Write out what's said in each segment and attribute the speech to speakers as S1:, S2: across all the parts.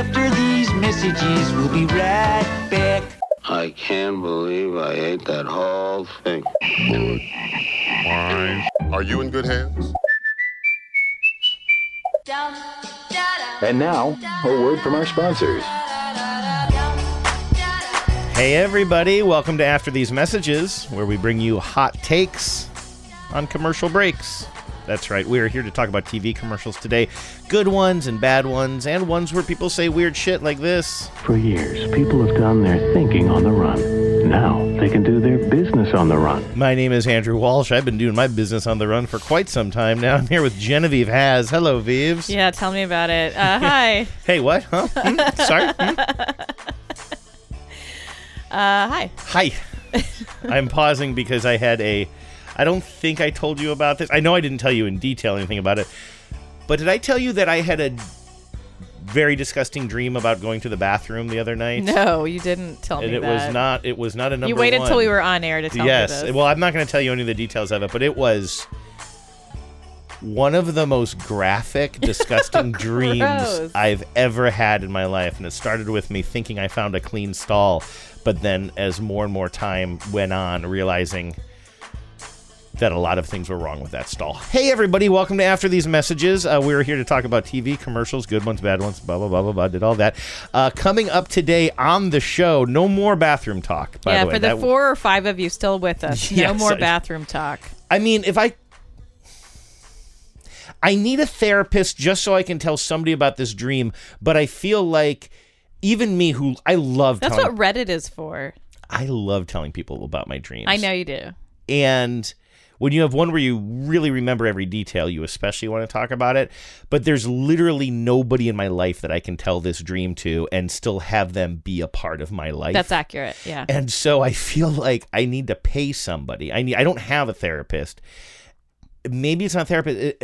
S1: after these messages. We'll be right back.
S2: I can't believe I ate that whole thing.
S3: Are you in good hands?
S4: And now, a word from our sponsors.
S5: Hey, everybody, welcome to After These Messages, where we bring you hot takes on commercial breaks. That's right, we are here to talk about TV commercials today good ones and bad ones, and ones where people say weird shit like this.
S4: For years, people have done their thinking on the run. Now they can do their business on the run.
S5: My name is Andrew Walsh. I've been doing my business on the run for quite some time now. I'm here with Genevieve Has. Hello, Vives.
S6: Yeah, tell me about it. Uh, hi.
S5: Hey, what? Huh? Hmm? Sorry? Hmm?
S6: Uh, hi.
S5: Hi. I'm pausing because I had a. I don't think I told you about this. I know I didn't tell you in detail anything about it. But did I tell you that I had a very disgusting dream about going to the bathroom the other night?
S6: No, you didn't tell
S5: And
S6: me
S5: it
S6: that.
S5: was not. It was not a number. One.
S6: You waited
S5: one.
S6: until we were on air to tell
S5: yes.
S6: me this. Yes.
S5: Well, I'm not going to tell you any of the details of it, but it was one of the most graphic, disgusting dreams I've ever had in my life. And it started with me thinking I found a clean stall, but then as more and more time went on, realizing that a lot of things were wrong with that stall. Hey, everybody, welcome to After These Messages. Uh, we're here to talk about TV commercials, good ones, bad ones, blah, blah, blah, blah, blah, did all that. Uh, coming up today on the show, no more bathroom talk, by
S6: yeah,
S5: the way.
S6: Yeah, for the
S5: That-
S6: four or five of you still with us, no more bathroom talk.
S5: I mean, if I I need a therapist just so I can tell somebody about this dream, but I feel like even me who I love
S6: That's
S5: telling
S6: what Reddit is for.
S5: I love telling people about my dreams.
S6: I know you do.
S5: And when you have one where you really remember every detail, you especially want to talk about it. But there's literally nobody in my life that I can tell this dream to and still have them be a part of my life.
S6: That's accurate. Yeah.
S5: And so I feel like I need to pay somebody. I need. I don't have a therapist. Maybe it's not therapist.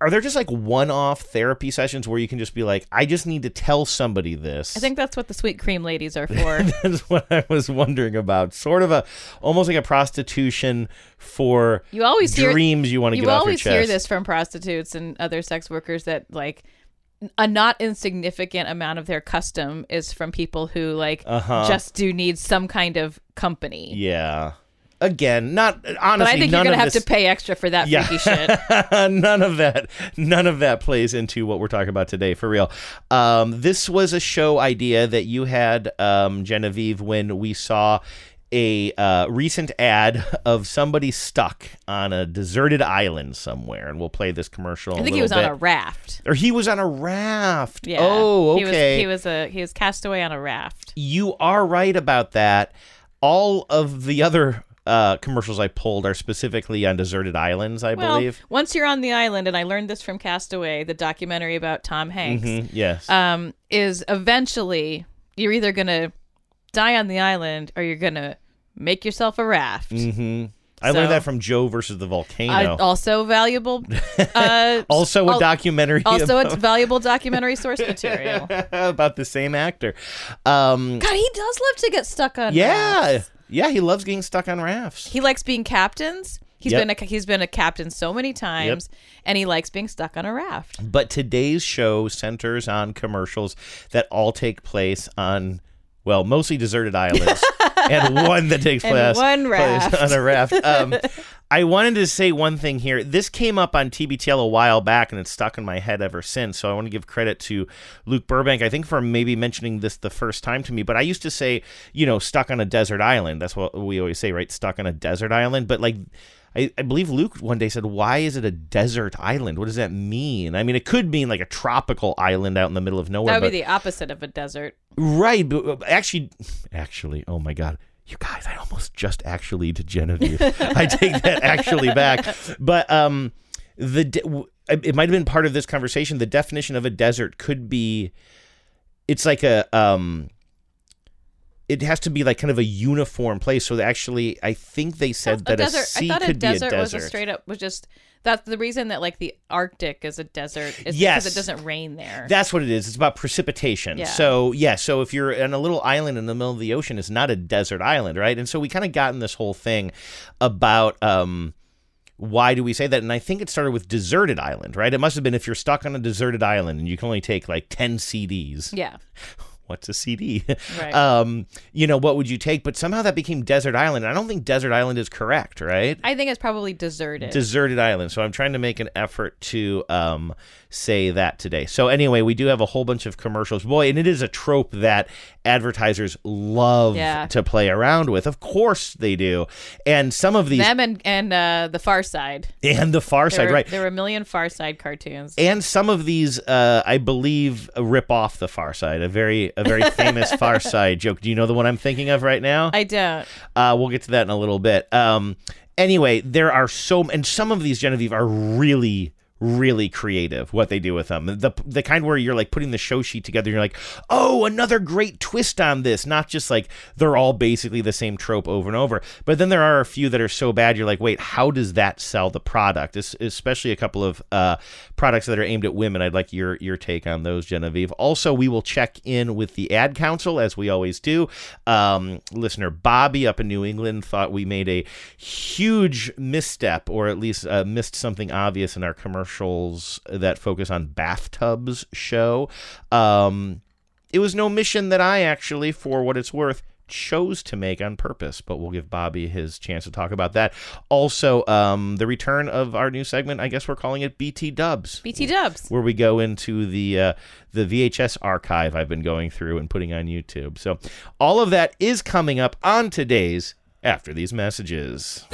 S5: Are there just like one-off therapy sessions where you can just be like, I just need to tell somebody this?
S6: I think that's what the sweet cream ladies are for.
S5: that's what I was wondering about. Sort of a, almost like a prostitution for
S6: You always hear
S5: dreams you want to
S6: you
S5: get off your
S6: always
S5: chest.
S6: hear this from prostitutes and other sex workers that like a not insignificant amount of their custom is from people who like
S5: Uh-huh.
S6: just do need some kind of company.
S5: Yeah. Again, not honestly.
S6: But I think you're gonna have
S5: this-
S6: to pay extra for that
S5: Yeah.
S6: freaky shit.
S5: none of that none of that plays into what we're talking about today for real um, this was a show idea that you had um, genevieve when we saw a uh, recent ad of somebody stuck on a deserted island somewhere and we'll play this commercial
S6: I think he was on a raft.
S5: or he was on a raft
S6: Yeah.
S5: oh
S6: He was,
S5: okay
S6: he was a he was cast away on a raft.
S5: you are right about that all of the other uh, commercials I pulled are specifically on deserted islands, I
S6: Well,
S5: believe.
S6: once you're on the island, and I learned this from Castaway, the documentary about Tom Hanks,
S5: Mhm, yes.
S6: um, is eventually you're either gonna die on the island or you're gonna make yourself a raft.
S5: hmm I
S6: So-
S5: learned that from Joe versus the
S6: Uh,
S5: volcano.
S6: also valuable. Uh,
S5: also a documentary.
S6: Also,
S5: about,
S6: it's valuable documentary source material.
S5: about the same actor. Um,
S6: God, he does love to get stuck on.
S5: yeah,
S6: rafts.
S5: Yeah, he loves getting stuck on rafts.
S6: he likes being captains. He's
S5: Yep.
S6: been a he's been a captain so many times, and he likes being stuck on a raft.
S5: But today's show centers on commercials that all take place on, well, mostly deserted islands, and one that takes place,
S6: one raft.
S5: on a raft. Um, I wanted to say one thing here. This came up on TBTL a while back, and it's stuck in my head ever since. So I want to give credit to Luke Burbank. I think for maybe mentioning this the first time to me. But I used to say, you know, stuck on a desert island. That's what we always say, right? Stuck on a desert island. But like. I, I believe Luke one day said, "Why is it a desert island? What does that mean?" I mean, it could mean like a tropical island out in the middle of nowhere.
S6: That would
S5: but,
S6: be the opposite of a desert.
S5: right, but uh, actually, actually, oh my god, you guys, I almost just actually to Genevieve. I take that actually back. But um, the de- it might have been part of this conversation. The definition of a desert could be, it's like a um. It has to be like kind of a uniform place. So actually, I think they said
S6: a
S5: that a,
S6: desert.
S5: sea
S6: I thought a desert,
S5: a
S6: was
S5: desert.
S6: a straight up was just that's the reason that like the Arctic is a desert is
S5: Yes.
S6: because it doesn't rain there.
S5: That's what it is. It's about precipitation.
S6: Yeah.
S5: So yeah, so if you're on a little island in the middle of the ocean, it's not a desert island, right? And so we kind of got in this whole thing about um why do we say that? And I think it started with deserted island, right? It must have been if you're stuck on a deserted island and you can only take like 10 CDs.
S6: Yeah.
S5: What's a CD?
S6: Right.
S5: Um, you know, what would you take? But somehow that became desert island. I don't think desert island is correct, right?
S6: I think it's probably deserted.
S5: deserted island. So I'm trying to make an effort to um, say that today. So anyway, we do have a whole bunch of commercials. Boy, and it is a trope that advertisers love
S6: Yeah.
S5: to play around with. Of course they do. And some of these
S6: Them and and uh, the Far Side.
S5: and the Far
S6: There
S5: Side,
S6: were,
S5: right?
S6: There were a million Far Side cartoons.
S5: and some of these, uh, I believe, rip off the Far Side. A very, a very famous Far Side joke. Do you know the one I'm thinking of right now?
S6: I don't.
S5: Uh, we'll get to that in a little bit. Um, anyway, there are so and some of these Genevieve are really really creative what they do with them. The the kind where you're like putting the show sheet together you're like oh another great twist on this. Not just like they're all basically the same trope over and over. But then there are a few that are so bad you're like wait how does that sell the product? Es- especially a couple of uh, products that are aimed at women. I'd like your your take on those genevieve. Also we will check in with the ad council as we always do. Um, listener bobby up in new england thought we made a huge misstep or at least uh, missed something obvious in our commercials that focus on bathtubs show um, it was no mission that i actually for what it's worth chose to make on purpose but we'll give bobby his chance to talk about that also um, the return of our new segment i guess we're calling it bt dubs
S6: BT Dubs.
S5: where we go into the uh, the VHS archive I've been going through and putting on YouTube. So all of that is coming up on today's after these messages.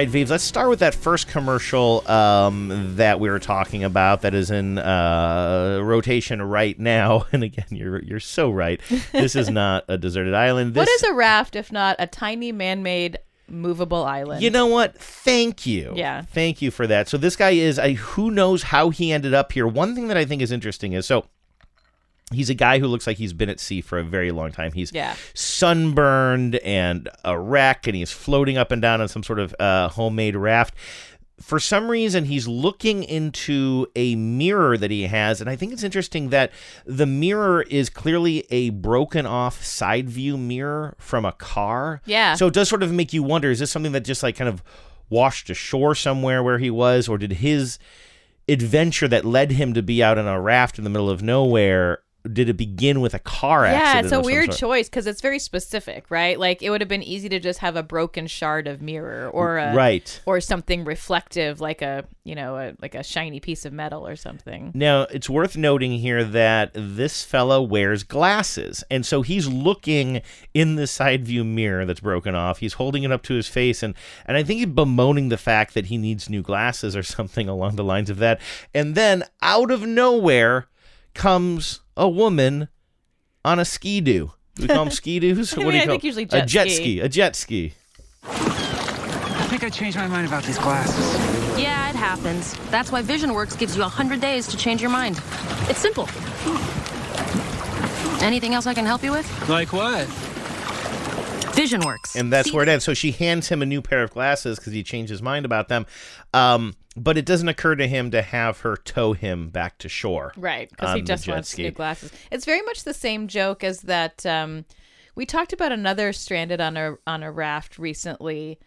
S5: Right, Vives, let's start with that first commercial um, that we were talking about that is in uh, rotation right now. And again, you're you're so right. This is not a deserted island. This,
S6: What is a raft if not a tiny man-made movable island?
S5: You know what? Thank you.
S6: Yeah.
S5: Thank you for that. So this guy is I who knows how he ended up here. One thing that I think is interesting is so he's a guy who looks like he's been at sea for a very long time. He's
S6: Yeah.
S5: sunburned and a wreck and he's floating up and down on some sort of uh, homemade raft. For some reason, he's looking into a mirror that he has, and I think it's interesting that the mirror is clearly a broken off side view mirror from a car.
S6: Yeah.
S5: So it does sort of make you wonder: is this something that just like kind of washed ashore somewhere where he was, or did his adventure that led him to be out on a raft in the middle of nowhere? Did it begin with a car accident?
S6: Yeah, it's a weird
S5: sort?
S6: choice because it's very specific, right? Like it would have been easy to just have a broken shard of mirror or a
S5: Right.
S6: or something reflective, like a you know a, like a shiny piece of metal or something.
S5: Now, it's worth noting here that this fellow wears glasses. And so he's looking in the side view mirror that's broken off. He's holding it up to his face. And, and I think he's bemoaning the fact that he needs new glasses or something along the lines of that. And then out of nowhere comes a woman on a ski doo. We call them ski doos?
S6: I
S5: What
S6: mean,
S5: do you
S6: I
S5: call
S6: think usually
S5: a
S6: jet
S5: jet
S6: ski.
S5: ski? A jet ski.
S7: I think I changed my mind about these glasses.
S8: Yeah, it happens. That's why VisionWorks gives you 100 days to change your mind. It's simple. Anything else I can help you with?
S7: Like what?
S8: VisionWorks.
S5: and that's
S8: See-
S5: where it ends. So she hands him a new pair of glasses because he changed his mind about them. Um, but it doesn't occur to him to have her tow him back to shore.
S6: Right, because he just wants
S5: ski.
S6: new glasses. It's very much the same joke as that. Um, we talked about another stranded on a on a raft recently,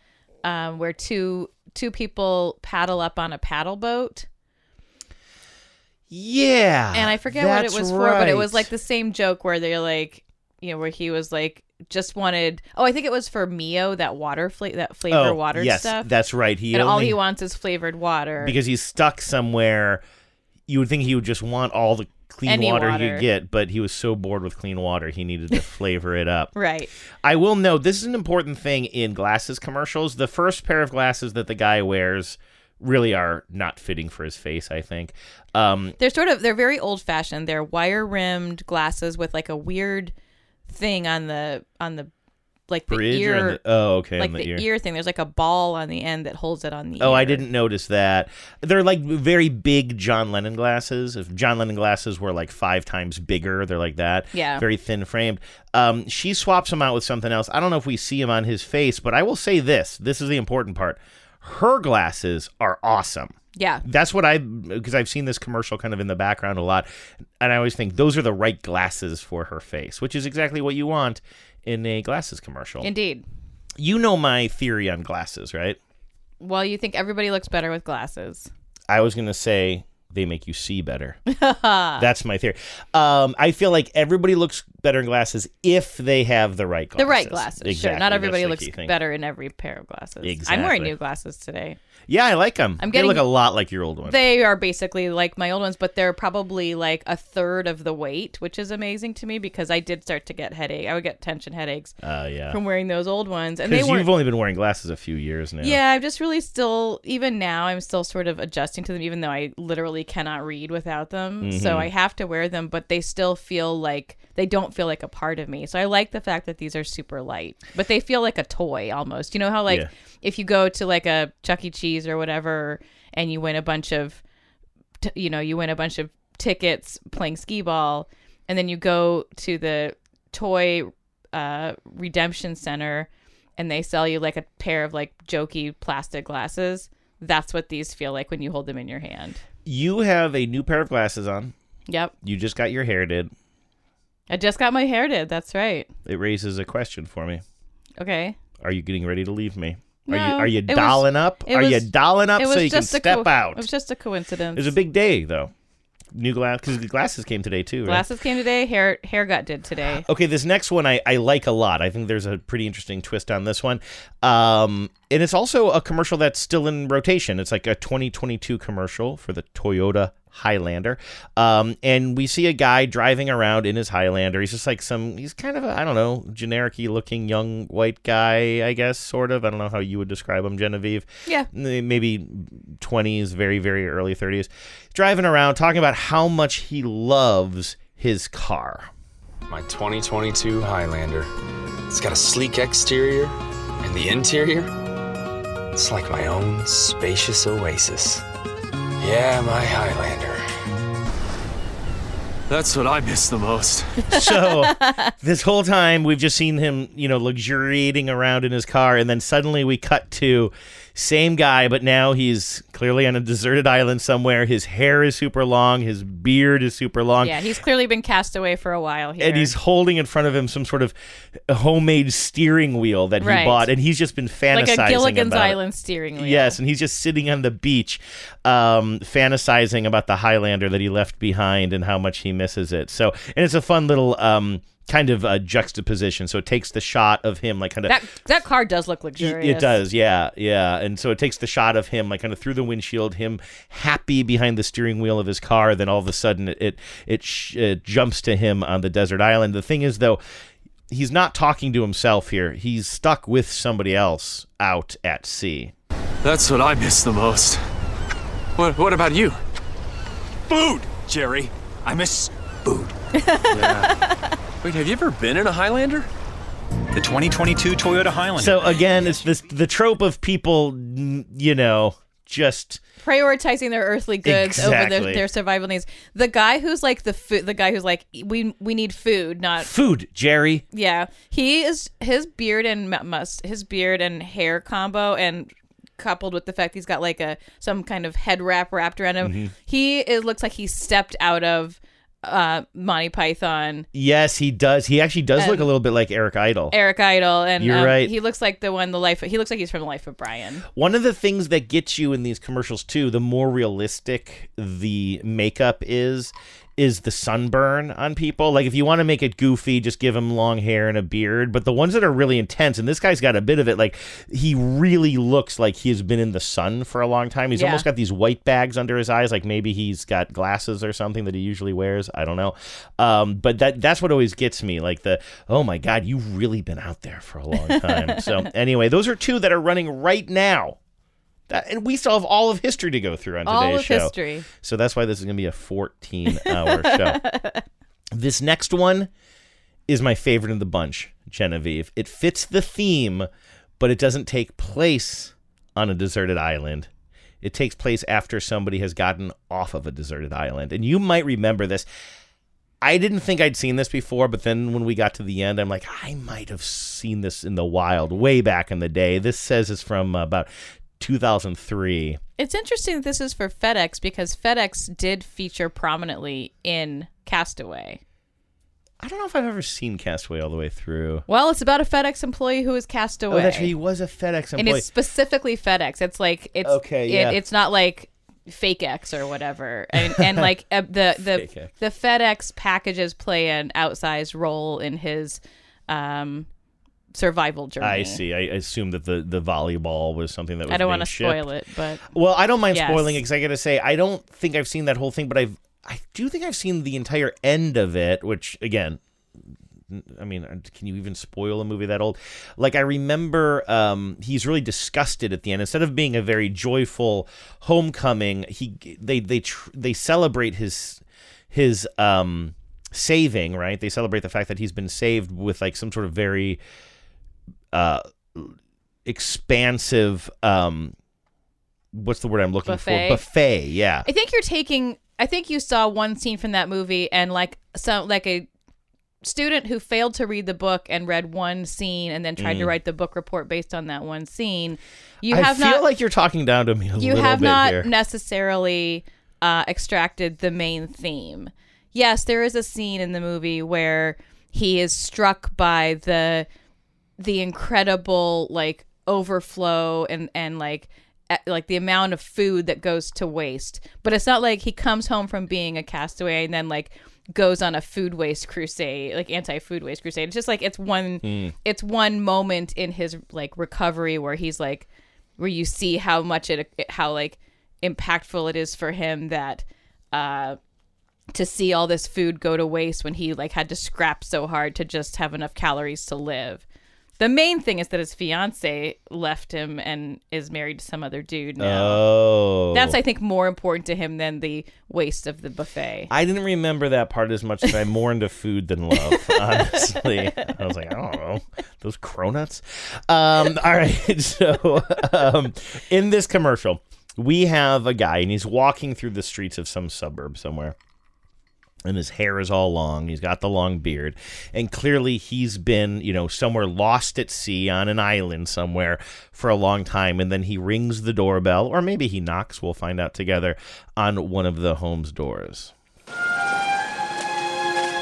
S6: um, where two two people paddle up on a paddle boat,
S5: Yeah,
S6: and I forget what it
S5: that's
S6: was for, but it was like the same joke where they're like, you know, where he was like just wanted. Oh, I think it was for Mio that water fla- that flavor
S5: oh,
S6: water
S5: yes,
S6: stuff,
S5: That's right. He
S6: and all he wants is flavored water.
S5: because he's stuck somewhere. You would think he would just want all the clean
S6: Any
S5: water, he could get, but he was so bored with clean water, he needed to flavor it up.
S6: right.
S5: I will note this is an important thing in glasses commercials. The first pair of glasses that the guy wears really are not fitting for his face. I think. Um,
S6: They're sort of they're very old fashioned. They're wire rimmed glasses with like a weird thing on the on the like the
S5: Bridge
S6: ear
S5: or the, oh, okay,
S6: like
S5: on
S6: the,
S5: the,
S6: ear. thing. There's like a ball on the end that holds it on the
S5: Oh,
S6: ear.
S5: I didn't notice that. They're like very big John Lennon glasses. If John Lennon glasses were like five times bigger, they're like that.
S6: Yeah.
S5: Very thin framed. Um, she swaps them out with something else. I don't know if we see him on his face, but I will say this. This is the important part. Her glasses are awesome.
S6: Yeah.
S5: That's what I because I've seen this commercial kind of in the background a lot, and I always think those are the right glasses for her face, which is exactly what you want in a glasses commercial.
S6: Indeed.
S5: you know my theory on glasses, right?
S6: Well, you think everybody looks better with glasses.
S5: I was gonna say they make you see better. That's my theory. Um, I feel like everybody looks better in glasses if they have the right glasses.
S6: The right glasses. Sure. Not everybody looks better in every pair of glasses. I'm wearing new glasses today.
S5: Yeah, I like them.
S6: I'm getting, they
S5: look a lot like your old ones.
S6: They are basically like my old ones, but they're probably like a third of the weight, which is amazing to me because I did start to get headache. I would get tension headaches
S5: uh, yeah.
S6: from wearing those old ones, and they
S5: you've only been wearing glasses a few years now.
S6: Yeah, I'm just really still, even now, I'm still sort of adjusting to them, even though I literally cannot read without them.
S5: Mm-hmm.
S6: So I have to wear them, but they still feel like they don't feel like a part of me. So I like the fact that these are super light, but they feel like a toy almost. You know how, like,
S5: Yeah.
S6: if you go to like a Chuck E. Cheese or whatever and you win a bunch of, t- you know, you win a bunch of tickets playing skee ball, and then you go to the toy uh, redemption center and they sell you like a pair of like jokey plastic glasses. That's what these feel like when you hold them in your hand.
S5: You have a new pair of glasses on.
S6: Yep.
S5: You just got your hair did.
S6: I just got my hair did. That's right.
S5: It raises a question for me.
S6: Okay.
S5: Are you getting ready to leave me? Are you are you
S6: it was-
S5: dolling up? Are you dolling up so you can step
S6: co-
S5: out?
S6: It was just a coincidence.
S5: It was a big day though. New glass because the glasses came today too. Right?
S6: Glasses came today. Hair hair got did today.
S5: Okay, this next one I, I like a lot. I think there's a pretty interesting twist on this one. Um, and it's also a commercial that's still in rotation. It's like a 2022 commercial for the Toyota Highlander. Um, and we see a guy driving around in his Highlander. He's just like some, he's kind of, a, I don't know, generic looking young white guy, I guess, sort of. I don't know how you would describe him, Genevieve.
S6: Yeah.
S5: Maybe 20s, very, very early 30s. Driving around talking about how much he loves his car.
S9: My 2022 Highlander. It's got a sleek exterior, and the interior, it's like my own spacious oasis. Yeah, my Highlander.
S7: That's what I miss the most.
S5: so this whole time we've just seen him, you know, luxuriating around in his car, and then suddenly we cut to same guy, but now he's clearly on a deserted island somewhere. His hair is super long, his beard is super long.
S6: Yeah, he's clearly been cast away for a while here.
S5: And he's holding in front of him some sort of homemade steering wheel that he bought, and he's just been
S6: like
S5: fantasizing
S6: a Gilligan's
S5: it.
S6: Island steering wheel.
S5: Yes, and he's just sitting on the beach, um, fantasizing about the Highlander that he left behind and how much he misses it. So, and it's a fun little um, kind of uh, juxtaposition. So it takes the shot of him, like kind of.
S6: That that car does look luxurious.
S5: It does, yeah, yeah. And so it takes the shot of him, like kind of through the windshield, him happy behind the steering wheel of his car. Then all of a sudden, it it it, sh- it jumps to him on the desert island. The thing is, though, he's not talking to himself here. He's stuck with somebody else out at sea.
S7: That's what I miss the most. What What about you? Food, Jerry. I miss food.
S10: Wait, have you ever been in a Highlander?
S11: The 2022 Toyota Highlander.
S5: So again, it's this the trope of people, you know, just
S6: prioritizing their earthly goods over their, their survival needs. The guy who's like the food, the guy who's like we we need food, not
S5: food, Jerry.
S6: yeah. He is his beard and must his beard and hair combo and coupled with the fact he's got like a some kind of head wrap wrapped around him.
S5: Mhm.
S6: He it looks like he stepped out of uh Monty Python.
S5: Yes, he does. He actually does look a little bit like Eric Idle.
S6: Eric Idle and
S5: You're
S6: um,
S5: right.
S6: he looks like the one the life he looks like he's from the life of Brian.
S5: One of the things that gets you in these commercials too, the more realistic the makeup is, is the sunburn on people. Like if you want to make it goofy, just give him long hair and a beard. But the ones that are really intense, and this guy's got a bit of it, like he really looks like he has been in the sun for a long time. He's
S6: Yeah.
S5: almost got these white bags under his eyes, like maybe he's got glasses or something that he usually wears. I don't know. Um, but that that's what always gets me, like the oh my god, you've really been out there for a long time. so anyway, those are two that are running right now. That, and we still have all of history to go through on today's show.
S6: All
S5: today's
S6: of
S5: show.
S6: history.
S5: So that's why this is going to be a 14 hour show. This next one is my favorite in the bunch. Genevieve. It fits the theme, but it doesn't take place on a deserted island. It takes place after somebody has gotten off of a deserted island. And you might remember this. I didn't think I'd seen this before, but then when we got to the end, I'm like, I might have seen this in the wild way back in the day. This says it's from about 2003.
S6: It's interesting that this is for FedEx because FedEx did feature prominently in Castaway.
S5: I don't know if I've ever seen Castaway all the way through.
S6: Well, it's about a FedEx employee who is cast away.
S5: Oh, that's right. He was a FedEx employee.
S6: and it's specifically FedEx. It's like it's
S5: Okay,
S6: it-
S5: yeah.
S6: it's not like fake X or whatever. And, and like uh, the the the FedEx packages play an outsized role in his um survival journey.
S5: I see. I assume that the, the volleyball was something that was
S6: I don't
S5: want
S6: to spoil it, but
S5: Well, I don't mind
S6: Yes.
S5: spoiling it because I got to say I don't think I've seen that whole thing, but I've I do think I've seen the entire end of it. Which again, I mean, uh, can you even spoil a movie that old? Like I remember, um, he's really disgusted at the end. Instead of being a very joyful homecoming, he they they tr- they celebrate his his um saving. Right? They celebrate the fact that he's been saved with like some sort of very uh expansive um what's the word I'm looking
S6: Buffet?
S5: for? Buffet, yeah.
S6: I think you're taking. I think you saw one scene from that movie, and like some like a student who failed to read the book and read one scene and then tried to
S5: Mm.
S6: write the book report based on that one scene. You
S5: I
S6: have
S5: feel
S6: not
S5: like you're talking down to me a
S6: you have not
S5: here.
S6: necessarily uh, extracted the main theme. Yes, there is a scene in the movie where he is struck by the the incredible like overflow and and like like the amount of food that goes to waste. But it's not like he comes home from being a castaway and then like goes on a food waste crusade, like anti-food waste crusade. It's just like it's one
S5: Hmm.
S6: it's one moment in his like recovery where he's like where you see how much it how like impactful it is for him that uh to see all this food go to waste when he like had to scrap so hard to just have enough calories to live. The main thing is that his fiance left him and is married to some other dude now.
S5: Oh.
S6: That's I think more important to him than the waste of the buffet.
S5: I didn't remember that part as much as I'm more into food than love, honestly. I was like, I don't know. Those cronuts? Um, all right. So, um, in this commercial, we have a guy, and he's walking through the streets of some suburb somewhere. And his hair is all long. He's got the long beard. And clearly, he's been, you know, somewhere lost at sea on an island somewhere for a long time. And then he rings the doorbell, or maybe he knocks, we'll find out together, on one of the home's doors.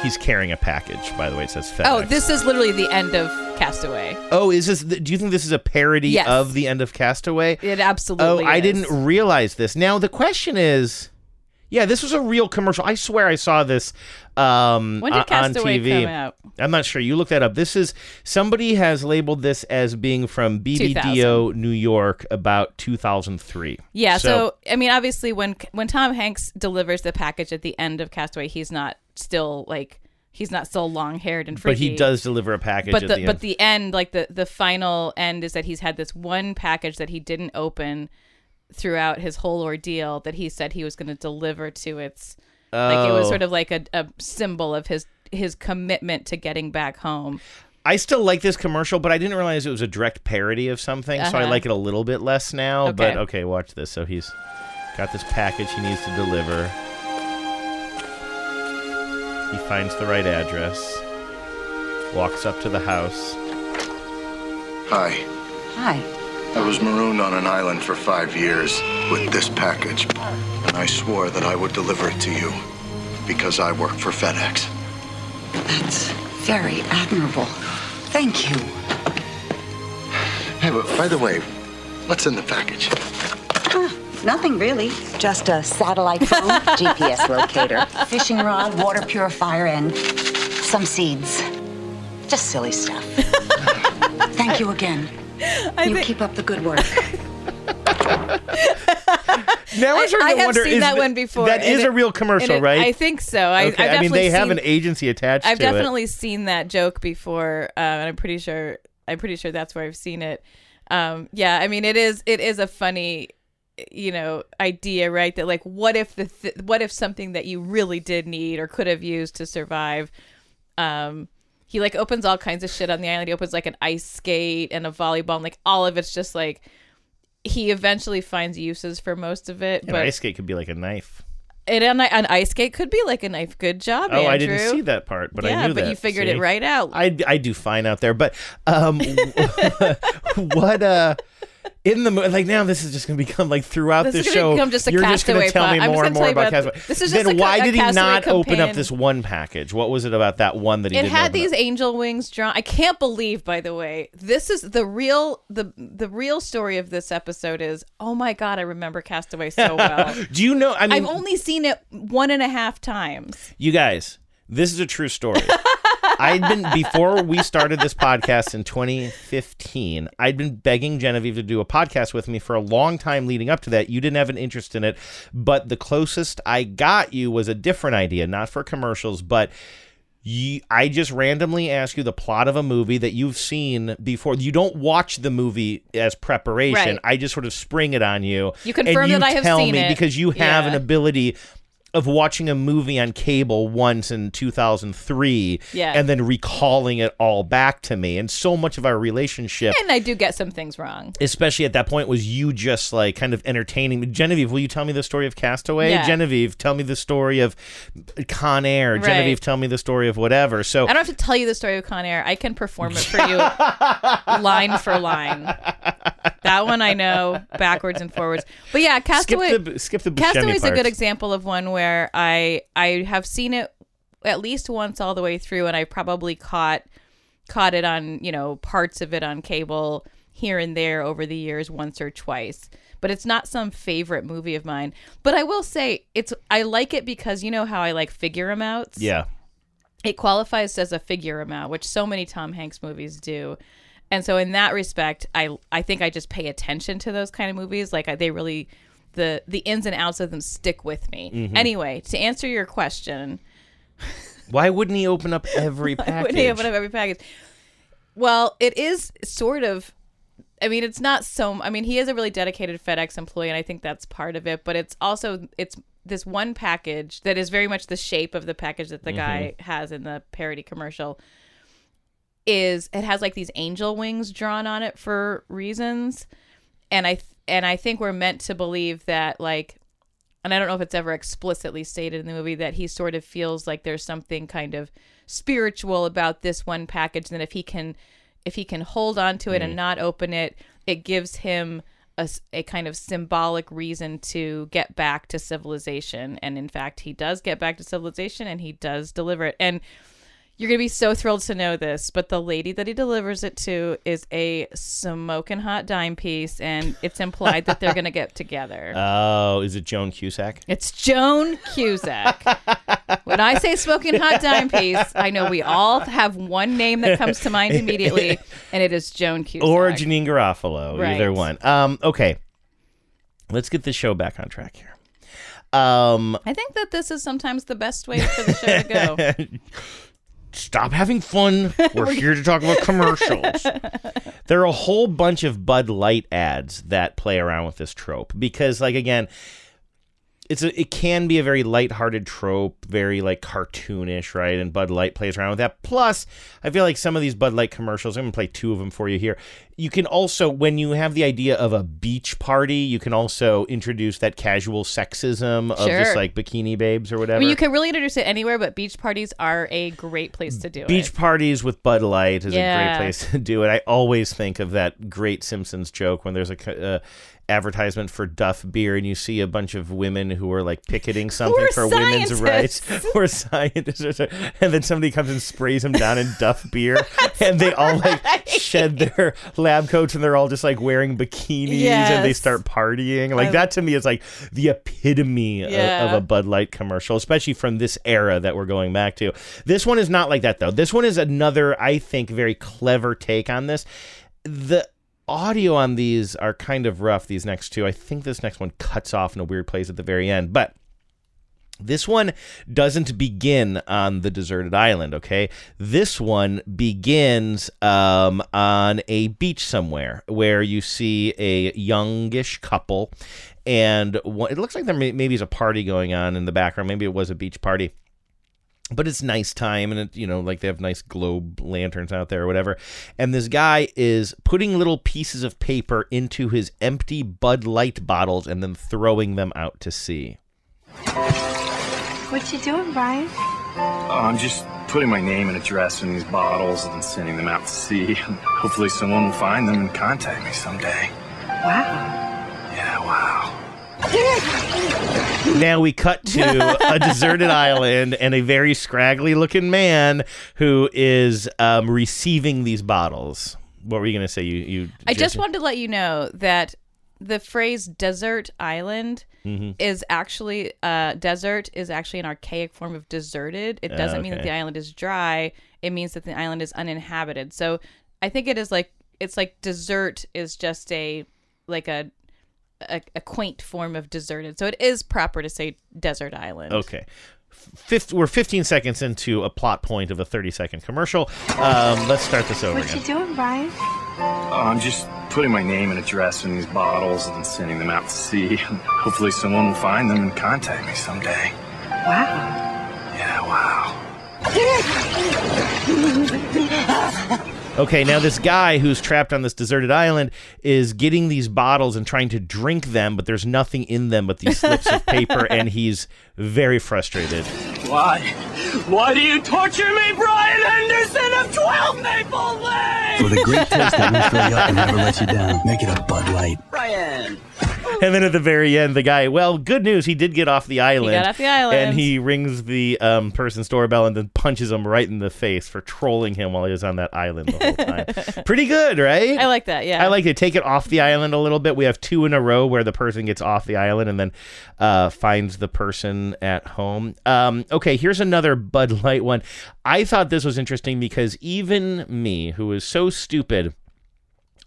S5: He's carrying a package, by the way. It says FedEx.
S6: Oh, this is literally the end of Castaway.
S5: Oh, is this? Do you think this is a parody
S6: Yes.
S5: of the end of Castaway?
S6: It absolutely
S5: Oh, I
S6: is.
S5: didn't realize this. Now the question is, yeah, this was a real commercial. I swear I saw this um,
S6: When did
S5: on
S6: Castaway
S5: TV.
S6: come out?
S5: I'm not sure. You look that up. This is somebody has labeled this as being from BBDO New York about 2003.
S6: Yeah, so, I mean, obviously, when when Tom Hanks delivers the package at the end of Castaway, he's not still like he's not still long haired and
S5: but he does deliver a package.
S6: But
S5: at
S6: the,
S5: the
S6: but the end, like the the final end, is that he's had this one package that he didn't open throughout his whole ordeal that he said he was going to deliver to its like it was
S5: Oh.
S6: sort of like a, a symbol of his his commitment to getting back home.
S5: I still like this commercial, but I didn't realize it was a direct parody of something, so I
S6: Uh-huh.
S5: like it a little bit less now. But
S6: Okay.
S5: okay, watch this. So he's got this package he needs to deliver. He finds the right address, walks up to the house.
S12: Hi.
S13: Hi.
S12: I was marooned on an island for five years with this package, and I swore that I would deliver it to you because I work for FedEx.
S13: That's very admirable. Thank you.
S12: Hey, but by the way, what's in the package?
S13: Ah, nothing really. Just a satellite phone, GPS locator, fishing rod, water purifier, and some seeds. Just silly stuff. Thank you again. You keep up the good work.
S5: Now I'm starting
S6: I
S5: to
S6: have
S5: wonder,
S6: seen
S5: is
S6: that
S5: th-
S6: one before.
S5: That
S6: and
S5: is
S6: it-
S5: a real commercial,
S6: it-
S5: right?
S6: I think so. I,
S5: okay,
S6: I've
S5: I mean they have an agency attached
S6: I've
S5: to it.
S6: definitely seen that joke before, uh, and I'm pretty sure I'm pretty sure that's where I've seen it. Um, yeah, I mean it is it is a funny, you know, idea, right? That like, what if the th- what if something that you really did need or could have used to survive, um, he like opens all kinds of shit on the island. He opens like an ice skate and a volleyball, and like all of it's just like he eventually finds uses for most of it.
S5: An
S6: but
S5: ice skate could be like a knife.
S6: it, an, an ice skate could be like a knife. Good job,
S5: Oh, I
S6: Andrew.
S5: didn't see that part, but I
S6: yeah,
S5: knew
S6: but
S5: that.
S6: you figured
S5: See?
S6: it right out.
S5: I, I do fine out there, but um, what uh, in the mo- like now this is just gonna become like throughout
S6: This
S5: this,
S6: is
S5: show.
S6: become just a
S5: you're just gonna tell
S6: plot.
S5: me more and more about
S6: about-
S5: Castaway.
S6: this is
S5: then
S6: just a
S5: why
S6: a
S5: did he not open up this one package? What was it about that one that he
S6: it
S5: didn't
S6: had these
S5: up?
S6: angel wings drawn. I can't believe, by the way, this is the real the the real story of this episode is. Oh my god, I remember Castaway so well.
S5: Do you know? I mean,
S6: I've only seen it one and a half times.
S5: You guys, this is a true story. I'd been before we started this podcast in 2015. I'd been begging Genevieve to do a podcast with me for a long time leading up to that. You didn't have an interest in it, but the closest I got you was a different idea, not for commercials, but you, I just randomly ask you the plot of a movie that you've seen before. You don't watch the movie as preparation.
S6: Right.
S5: I just sort of spring it on you.
S6: You confirm
S5: and you
S6: that I have
S5: tell
S6: seen
S5: me
S6: it.
S5: because you have
S6: Yeah.
S5: an ability of watching a movie on cable once in 2003
S6: Yeah.
S5: and then recalling it all back to me. And so much of our relationship
S6: And I do get some things wrong.
S5: especially at that point was you just like kind of entertaining me. Genevieve, will you tell me the story of Castaway?
S6: Yeah.
S5: Genevieve, tell me the story of Con Air.
S6: Right.
S5: Genevieve, tell me the story of whatever. So
S6: I don't have to tell you the story of Con Air. I can perform it for you line for line. That one I know backwards and forwards. But yeah, Castaway.
S5: skip the skip the
S6: Castaway is a good example of one where I I have seen it at least once all the way through, and I probably caught caught it on you know parts of it on cable here and there over the years once or twice. But it's not some favorite movie of mine. But I will say it's I like it because you know how I like figure amount.
S5: Yeah.
S6: It qualifies as a figure amount, which so many Tom Hanks movies do. And so in that respect, I I think I just pay attention to those kind of movies. Like I, they really the the ins and outs of them stick with me.
S5: Mhm.
S6: Anyway, to answer your question,
S5: Why wouldn't he open up every
S6: why
S5: package?
S6: wouldn't he open up every package? Well, it is sort of. I mean, it's not so. I mean, he is a really dedicated FedEx employee, and I think that's part of it. But it's also it's this one package that is very much the shape of the package that the guy has in the parody commercial. Is it has like these angel wings drawn on it for reasons, and I and I think we're meant to believe that like and I don't know if it's ever explicitly stated in the movie that he sort of feels like there's something kind of spiritual about this one package and that if he can if he can hold on to it and mm. not open it it gives him a, a kind of symbolic reason to get back to civilization. And in fact he does get back to civilization and he does deliver it. And you're gonna be so thrilled to know this, but the lady that he delivers it to is a smoking hot dime piece, and it's implied that they're gonna get together.
S5: Oh, is it Joan Cusack?
S6: It's Joan Cusack. when I say smoking hot dime piece, I know we all have one name that comes to mind immediately, and it is Joan Cusack.
S5: Or Janeane Garofalo, either one. Um, okay, let's get the show back on track here. Um,
S6: I think that this is sometimes the best way for the show to go.
S5: Stop having fun. We're here to talk about commercials. there are a whole bunch of Bud Light ads that play around with this trope because, like, again, it's a, it can be a very lighthearted trope, very like cartoonish, right? And Bud Light plays around with that. Plus, I feel like some of these Bud Light commercials, I'm gonna play two of them for you here. You can also, when you have the idea of a beach party, you can also introduce that casual sexism of just like bikini babes or whatever.
S6: I mean, you can really introduce it anywhere, but beach parties are a great place to do it.
S5: Beach
S6: it.
S5: parties with Bud Light is a
S6: Yeah.
S5: great place to do it. I always think of that great Simpsons joke when there's a co- uh, advertisement for Duff beer and you see a bunch of women who are like picketing something for women's rights
S6: scientists.
S5: or scientists, or and then somebody comes and sprays them down in Duff beer, and they all like shed their lab coats and they're all just like wearing bikinis and they start partying. Like
S6: I-
S5: that to me is like the epitome of, of a Bud Light commercial, especially from this era that we're going back to. This one is not like that though. This one is another, I think, very clever take on this. The audio on these are kind of rough. These next two, I think this next one cuts off in a weird place at the very end, but. This one doesn't begin on the deserted island, okay? This one begins um, on a beach somewhere where you see a youngish couple, and it looks like there may, maybe is a party going on in the background. Maybe it was a beach party. But it's nice time and it, you know like they have nice globe lanterns out there or whatever and this guy is putting little pieces of paper into his empty bud light bottles and then throwing them out to sea
S14: What you doing, Brian?
S9: Oh, I'm just putting my name and address in these bottles and sending them out to sea. Hopefully, someone will find them and contact me someday.
S14: Wow.
S9: Yeah, wow.
S5: Now we cut to a deserted island and a very scraggly looking man who is um, receiving these bottles what were you going to say you you
S6: I just wanted to let you know that the phrase desert island
S5: Mhm.
S6: is actually uh, desert is actually an archaic form of deserted. It doesn't mean that the island is dry. It means that the island is uninhabited. So I think it is like it's like desert is just a like a a, a quaint form of deserted. So it is proper to say desert island.
S5: Okay. Fifth, we're 15 seconds into a plot point of a 30 second commercial. Um, let's start this over
S14: What are
S5: you
S14: doing, Brian?
S9: Oh, I'm just putting my name and address in these bottles and sending them out to sea. Hopefully, someone will find them and contact me someday.
S14: Wow.
S9: Yeah, wow.
S5: Okay, now this guy who's trapped on this deserted island is getting these bottles and trying to drink them, but there's nothing in them but these slips of paper, and he's very frustrated.
S15: Why? Why do you torture me, Brian Henderson of 12 Maple Lane?
S16: With a great taste that won't fill you up and never let you down. Make it a Bud Light.
S15: Brian.
S5: And then at the very end, the guy, well, good news, he did get off the island.
S6: got off the island.
S5: And he rings the um, person's doorbell and then punches him right in the face for trolling him while he was on that island the whole time. Pretty good, right?
S6: I like that. Yeah.
S5: I like to take it off the island a little bit. We have two in a row where the person gets off the island and then uh, finds the person at home. Um, okay, here's another Bud Light one. I thought this was interesting because even me, who is so stupid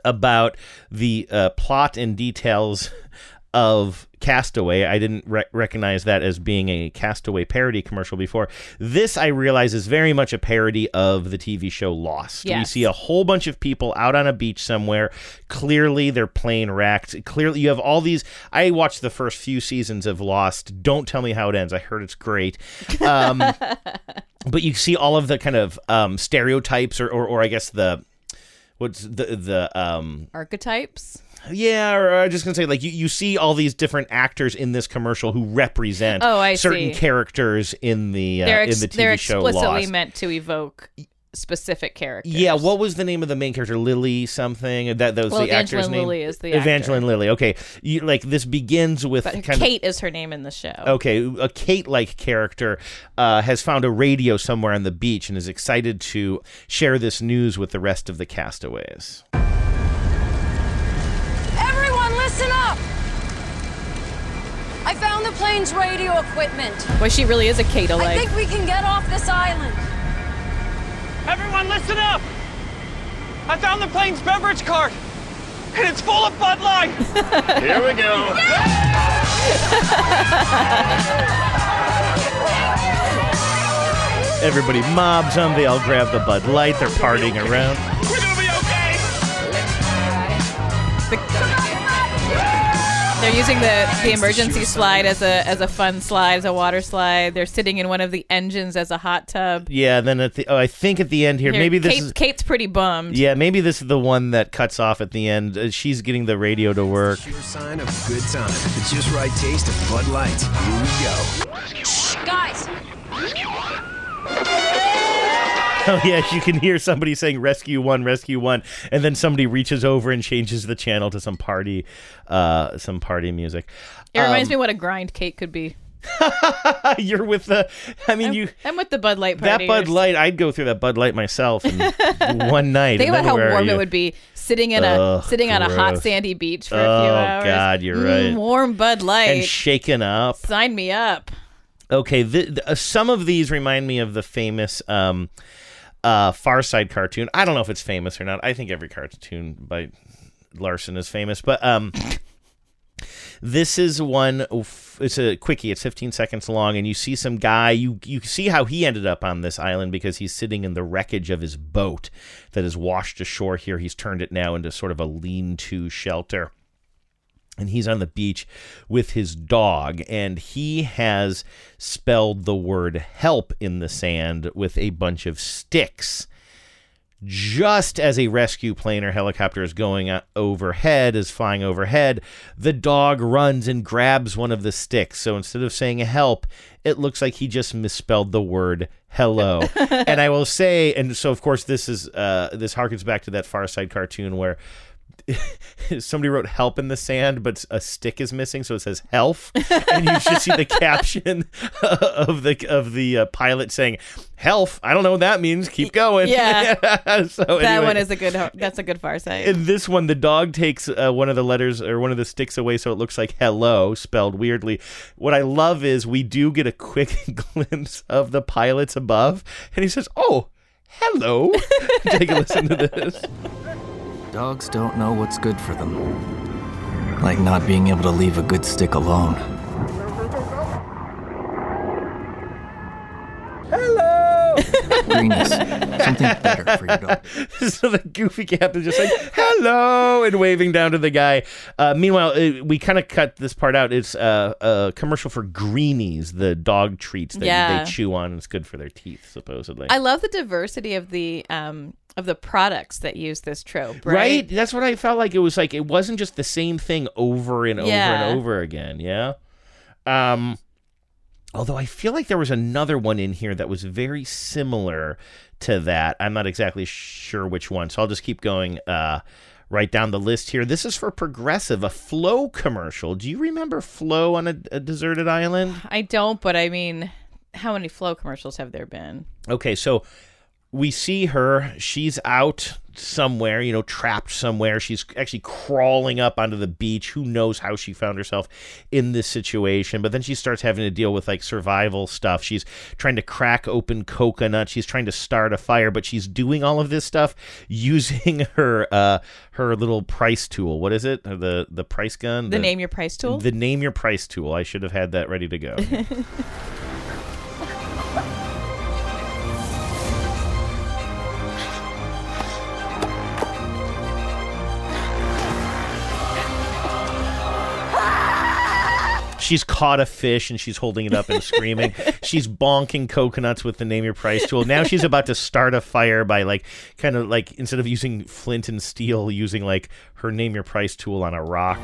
S5: about the uh, plot and details of Castaway. I didn't re- recognize that as being a Castaway parody commercial before. This, I realize, is very much a parody of the TV show Lost. We see a whole bunch of people out on a beach somewhere. Clearly, they're plane wrecked. Clearly, you have all these. I watched the first few seasons of Lost. Don't tell me how it ends. I heard it's great. Um, but you see all of the kind of um, stereotypes, or, or, or I guess the what's the the um
S6: Archetypes.
S5: Yeah or i'm just gonna say like you, you see all these different actors in this commercial who represent
S6: Oh, I
S5: certain
S6: see.
S5: characters in the uh,
S6: they're
S5: in the tv
S6: they're
S5: show
S6: explicitly
S5: Lost.
S6: meant to evoke specific characters.
S5: yeah, what was the name of the main character? Lily something. That, that was
S6: Well,
S5: the actor's
S6: Evangeline
S5: name.
S6: Lilly is the
S5: Evangeline Lilly. Okay, you, like this begins with
S6: But
S5: kind
S6: Kate is her name in the show.
S5: okay, a Kate-like character uh, has found a radio somewhere on the beach and is excited to share this news with the rest of the castaways.
S17: Everyone, listen up! I found the plane's radio equipment.
S6: Well, she really is a Kate
S17: Light.
S6: I
S17: think we can get off this island.
S15: Everyone, listen up! I found the plane's beverage cart, and it's full of Bud Light.
S3: Here we go.
S5: Everybody mobs them. They all grab the Bud Light. They're partying around.
S15: We're gonna be okay.
S6: They're using the, the emergency slide as a as a fun slide, as a water slide. They're sitting in one of the engines as a hot tub.
S5: Yeah. Then at the oh, I think at the end here,
S6: Here,
S5: maybe this
S6: Kate,
S5: is
S6: Kate's pretty bummed.
S5: Yeah, maybe this is the one that cuts off at the end. Uh, she's getting the radio to work.
S18: Sure sign of good time. The just right taste of Bud Light. Here we go.
S17: Shh, guys!
S5: Oh yes, you can hear somebody saying "Rescue One, Rescue One," and then somebody reaches over and changes the channel to some party, uh, some party music.
S6: It reminds
S5: Um,
S6: me what a grind Kate could be.
S5: You're with the. I mean,
S6: I'm,
S5: you
S6: I'm with the Bud Light party. that.
S5: Bud Light. I'd go through that Bud Light myself one night.
S6: Think about how warm it would be sitting in a
S5: Ugh,
S6: sitting on a hot sandy beach for a
S5: Oh,
S6: few hours.
S5: Oh God, you're
S6: Mm,
S5: right.
S6: warm Bud Light.
S5: and shaken up.
S6: Sign me up.
S5: Okay, uh, some of these remind me of the famous um, uh, Far Side cartoon. I don't know if it's famous or not. I think every cartoon by Larson is famous, but um, this is one. It's a quickie. It's 15 seconds long, and you see some guy. You you see how he ended up on this island because he's sitting in the wreckage of his boat that is washed ashore here. He's turned it now into sort of a lean-to shelter. And he's on the beach with his dog and he has spelled the word help in the sand with a bunch of sticks. Just as a rescue plane or helicopter is going overhead is flying overhead the dog runs and grabs one of the sticks. So instead of saying help it looks like he just misspelled the word hello. And i will say and so of course this is uh, this harkens back to that far side cartoon where somebody wrote help in the sand but a stick is missing so it says health and you should see the caption of the of the uh, pilot saying health i don't know what that means keep going
S6: Yeah.
S5: so
S6: that
S5: anyway.
S6: one is a good. That's a good far side.
S5: in this one, the dog takes uh, one of the letters or one of the sticks away, so it looks like "hello" spelled weirdly. What I love is we do get a quick glimpse of the pilots above, and he says, "Oh, hello." Take a listen to this.
S16: Dogs don't know what's good for them. Like not being able to leave a good stick alone.
S5: Hello.
S16: Greenies, something better for your dog.
S5: so the goofy captain's just like hello and waving down to the guy. Uh, meanwhile, uh, we kind of cut this part out. It's uh, a commercial for Greenies, the dog treats that
S6: Yeah.
S5: they chew on. It's good for their teeth, supposedly.
S6: I love the diversity of the um of the products that use this trope.
S5: right?
S6: Right.
S5: That's what I felt like. It was like it wasn't just the same thing over and over
S6: Yeah.
S5: and over again. Yeah. Um. Although I feel like there was another one in here that was very similar to that. I'm not exactly sure which one, so I'll just keep going. Uh, right down the list here. This is for Progressive, a Flo commercial. Do you remember Flo on a, a deserted island?
S6: I don't, but I mean, how many Flo commercials have there been?
S5: Okay, so we see her. She's out somewhere, you know, trapped somewhere. She's actually crawling up onto the beach. Who knows how she found herself in this situation? But then she starts having to deal with like survival stuff. She's trying to crack open coconut. She's trying to start a fire, but she's doing all of this stuff using her uh her little price tool. What is it? The the price gun?
S6: The name your price tool?
S5: The name your price tool. I should have had that ready to go. She's caught a fish and she's holding it up and screaming. she's bonking coconuts with the name your price tool. Now she's about to start a fire by like kind of like instead of using flint and steel, using like her name your price tool on a rock.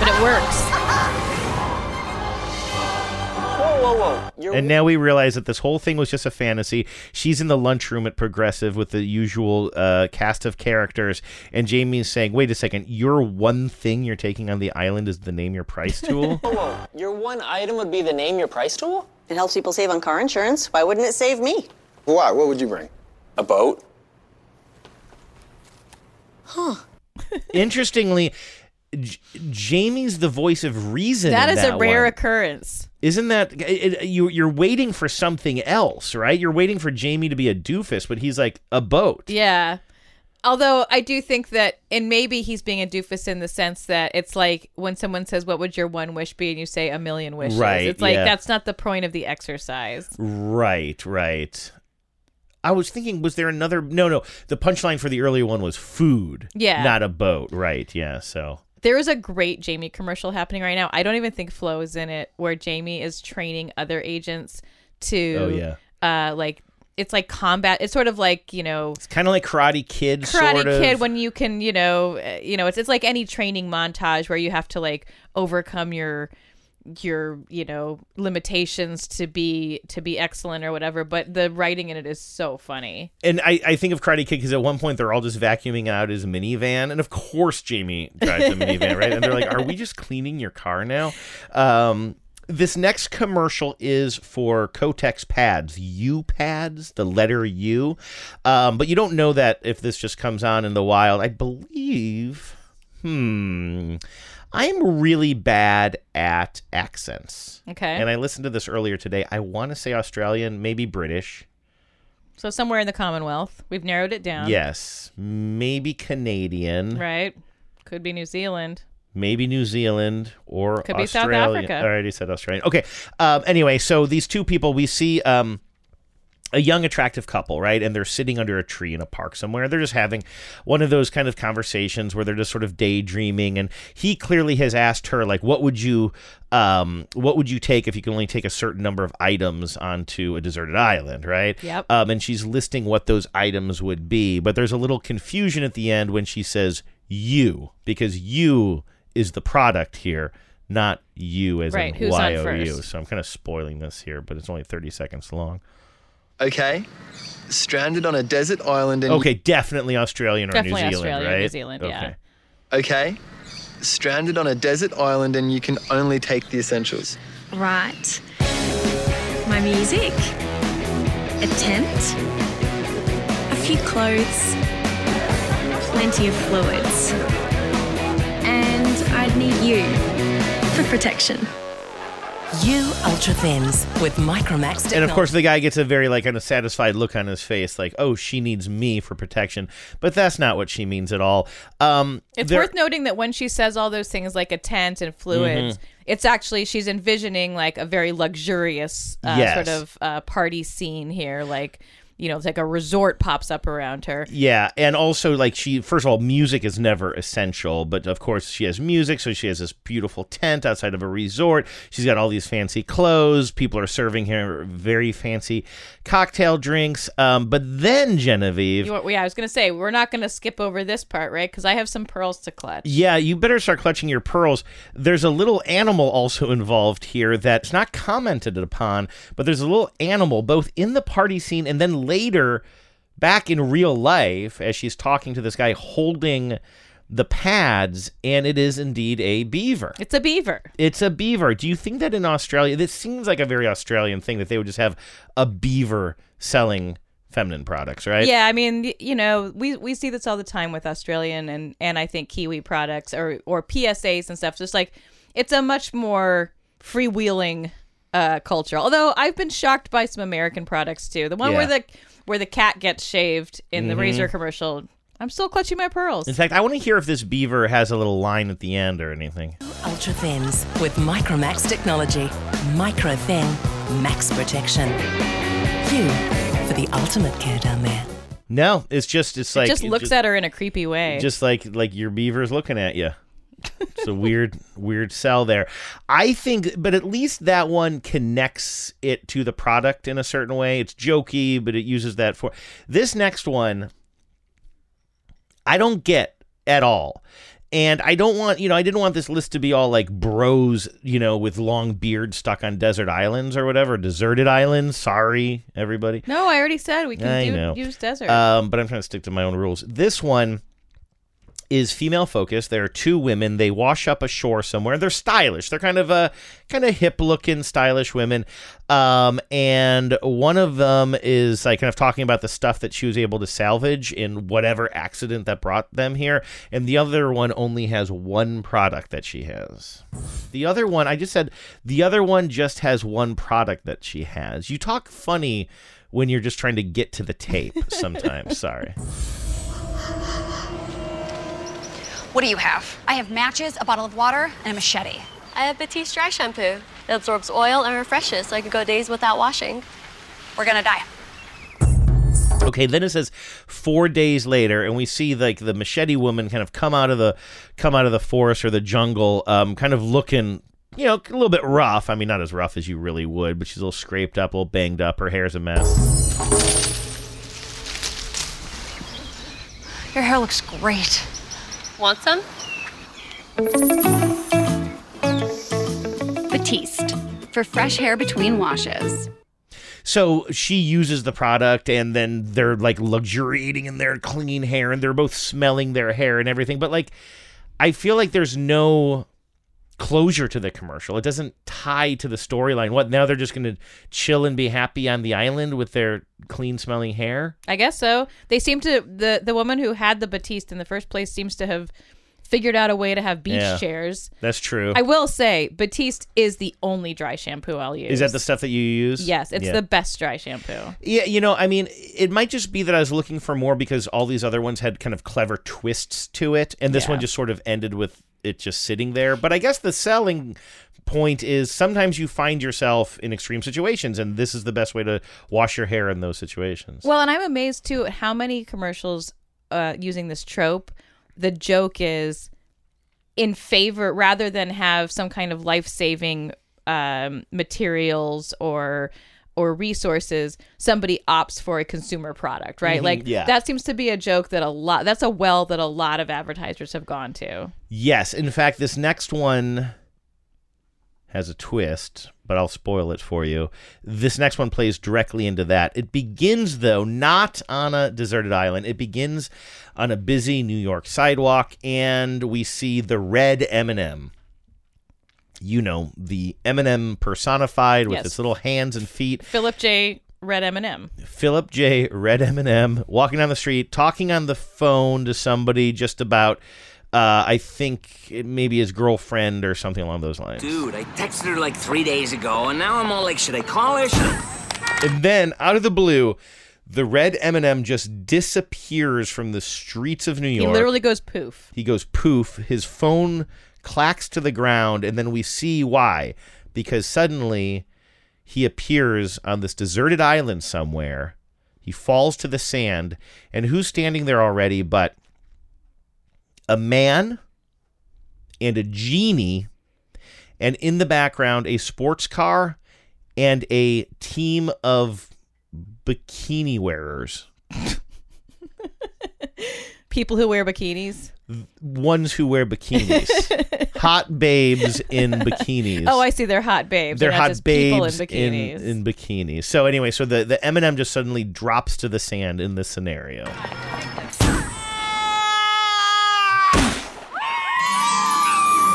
S6: But it works.
S15: Whoa, whoa, whoa.
S5: And now we realize that this whole thing was just a fantasy. She's in the lunchroom at Progressive with the usual uh, cast of characters, and Jamie is saying, "Wait a second, your one thing you're taking on the island is the name your price tool."
S19: Whoa, whoa. Your one item would be the name your price tool?
S20: It helps people save on car insurance. Why wouldn't it save me?
S2: Why? What would you bring?
S19: A boat?
S20: Huh.
S5: Interestingly, J- Jamie's the voice of reason.
S6: That
S5: in
S6: is a rare
S5: one.
S6: occurrence.
S5: Isn't that it, you? You're waiting for something else, right? You're waiting for Jamie to be a doofus, but he's like a boat.
S6: Yeah. Although I do think that, and maybe he's being a doofus in the sense that it's like when someone says, "What would your one wish be?" and you say a million wishes.
S5: Right,
S6: It's like
S5: yeah.
S6: that's not the point of the exercise.
S5: Right, right. I was thinking, was there another? No, no. The punchline for the earlier one was food.
S6: Yeah.
S5: Not a boat. Right. Yeah. So.
S6: There is a great Jamie commercial happening right now. I don't even think Flo is in it, where Jamie is training other agents to,
S5: Oh, yeah.
S6: uh, like it's like combat. It's sort of like you know,
S5: It's kind of like Karate Kid.
S6: Karate
S5: sort of.
S6: Kid when you can, you know, uh, you know, it's it's like any training montage where you have to like overcome your your you know limitations to be to be excellent or whatever but the writing in it is so funny
S5: And I, I think of Karate Kid because at one point they're all just vacuuming out his minivan, and of course Jamie drives a minivan, right? And they're like, "Are we just cleaning your car now?" Um, this next commercial is for Kotex pads, U pads, the letter U. Um, but you don't know that if this just comes on in the wild. I believe. Hmm. I'm really bad at accents.
S6: Okay.
S5: And I listened to this earlier today. I want to say Australian, maybe British.
S6: so somewhere in the commonwealth we've narrowed it down
S5: Yes, maybe Canadian,
S6: right could be new zealand
S5: maybe New Zealand or
S6: Could be South
S5: Australia.
S6: Africa.
S5: I already said Australian. Okay. Um, anyway, so these two people we see. Um, a young attractive couple right? And they're sitting under a tree in a park somewhere. They're just having one of those kind of conversations where they're just sort of daydreaming. And he clearly has asked her like what would you um what would you take if you can only take a certain number of items onto a deserted island right?
S6: Yep.
S5: um and she's listing what those items would be. But there's a little confusion at the end when she says you because you is the product here not you as
S6: Right,
S5: in
S6: on
S5: y-o-u
S6: first?
S5: so i'm kind of spoiling this here but it's only 30 seconds long
S21: Okay. Stranded on a desert island and
S5: Okay, definitely Australian or
S6: Definitely
S5: New Zealand,
S6: Australia or
S5: right?
S6: New Zealand, yeah.
S5: Okay.
S21: Okay. Stranded on a desert island and you can only take the essentials.
S22: Right. My music, a tent, a few clothes, plenty of fluids. And I'd need you for protection.
S23: You Ultra Thins with Micromax technology.
S5: And of course, the guy gets a very like kind of satisfied look on his face, like, "Oh, she needs me for protection," but that's not what she means at all. Um,
S6: It's
S5: there-
S6: worth noting that when she says all those things like a tent and fluids,
S5: Mhm.
S6: it's actually she's envisioning like a very luxurious uh,
S5: Yes.
S6: sort of uh, party scene here. Like, you know, it's like a resort pops up around her.
S5: Yeah, and also like she first of all, music is never essential, but of course she has music, so she has this beautiful tent outside of a resort. She's got all these fancy clothes. People are serving her very fancy cocktail drinks. Um, but then Genevieve,
S6: You, yeah, I was gonna say we're not gonna skip over this part, right? Because I have some pearls to clutch.
S5: Yeah, you better start clutching your pearls. There's a little animal also involved here that's not commented upon, but there's a little animal both in the party scene and then later back in real life as she's talking to this guy holding the pads, and it is indeed a beaver.
S6: It's a beaver.
S5: It's a beaver. Do you think that in Australia, this seems like a very Australian thing that they would just have a beaver selling feminine products, right?
S6: Yeah, I mean, you know, we we see this all the time with Australian and and I think Kiwi products or or PSAs and stuff. Just like it's a much more freewheeling uh, culture. Although I've been shocked by some American products too. The one where the where the cat gets shaved in the
S5: Mhm.
S6: razor commercial. I'm still clutching my pearls.
S5: In fact, I want to hear if this beaver has a little line at the end or anything.
S23: Ultra Thins with Micromax technology. Micro Thin, max protection. You for the ultimate care down there.
S5: No, it's just it's like
S6: it just looks at her in a creepy way.
S5: just like like your beaver's looking at you. It's a weird weird sell there. I think, but at least that one connects it to the product in a certain way. It's jokey, but it uses that for this next one. I don't get at all. And I don't want, you know, I didn't want this list to be all like bros, you know, with long beards stuck on desert islands or whatever, deserted islands. Sorry, everybody.
S6: no, I already said we can do use desert.
S5: Um, but I'm trying to stick to my own rules. This one is female focused. There are two women. They wash up ashore somewhere. They're stylish. They're kind of a kind of hip looking, stylish women. Um, and one of them is like kind of talking about the stuff that she was able to salvage in whatever accident that brought them here. And the other one only has one product that she has. The other one, I just said, the other one just has one product that she has. You talk funny when you're just trying to get to the tape sometimes. Sorry.
S24: What do you have? I have matches, a bottle of water, and a machete.
S25: I have Batiste dry shampoo. It absorbs oil and refreshes so I can go days without washing.
S24: We're gonna die.
S5: Okay, then it says four days later, and we see like the machete woman kind of come out of the come out of the forest or the jungle, um, kind of looking, you know, a little bit rough. I mean, not as rough as you really would, but she's a little scraped up, a little banged up. Her hair's a mess.
S24: Your hair looks great.
S25: Want some?
S26: Batiste for fresh hair between washes.
S5: So she uses the product, and then they're like luxuriating in their clean hair, and they're both smelling their hair and everything. But like, I feel like there's no closure to the commercial. It doesn't tie to the storyline. What now? They're just going to chill and be happy on the island with their clean smelling hair.
S6: I guess so. They seem to the the woman who had the Batiste in the first place seems to have figured out a way to have beach
S5: Yeah,
S6: chairs.
S5: That's true.
S6: I will say Batiste is the only dry shampoo I'll use.
S5: Is that the stuff that you use?
S6: Yes, it's
S5: Yeah.
S6: the best dry shampoo.
S5: Yeah, you know, I mean, it might just be that I was looking for more because all these other ones had kind of clever twists to it, and this
S6: Yeah.
S5: one just sort of ended with it just sitting there. But I guess the selling point is sometimes you find yourself in extreme situations, and this is the best way to wash your hair in those situations.
S6: Well, and I'm amazed too at how many commercials uh, using this trope. The joke is in favor rather than have some kind of life saving um, materials or or resources somebody opts for a consumer product right
S5: Mhm.
S6: like
S5: Yeah.
S6: that seems to be a joke that a lot that's a well that a lot of advertisers have gone to
S5: Yes, in fact, this next one has a twist, but I'll spoil it for you. This next one plays directly into that. It begins though not on a deserted island. It begins on a busy New York sidewalk and we see the red M&M. You know, the M&M personified with
S6: Yes.
S5: its little hands and feet.
S6: philip j red m&m
S5: Philip J. Red M&M walking down the street, talking on the phone to somebody just about, uh, I think maybe his girlfriend or something along those lines.
S27: Dude, I texted her like three days ago, and now I'm all like, should I call her? Should I...
S5: And then out of the blue, the red M&M just disappears from the streets of New York.
S6: he
S5: York.
S6: literally goes poof
S5: He goes poof. His phone clacks to the ground, and then we see why. Because suddenly he appears on this deserted island somewhere. He falls to the sand, and who's standing there already but a man and a genie, and in the background, a sports car and a team of bikini wearers.
S6: people who wear bikinis
S5: Ones who wear bikinis. hot babes in bikinis.
S6: oh i see they're hot babes
S5: They're
S6: not
S5: hot babes
S6: in bikinis
S5: in, in bikinis. So anyway, so the the M&M just suddenly drops to the sand in this scenario.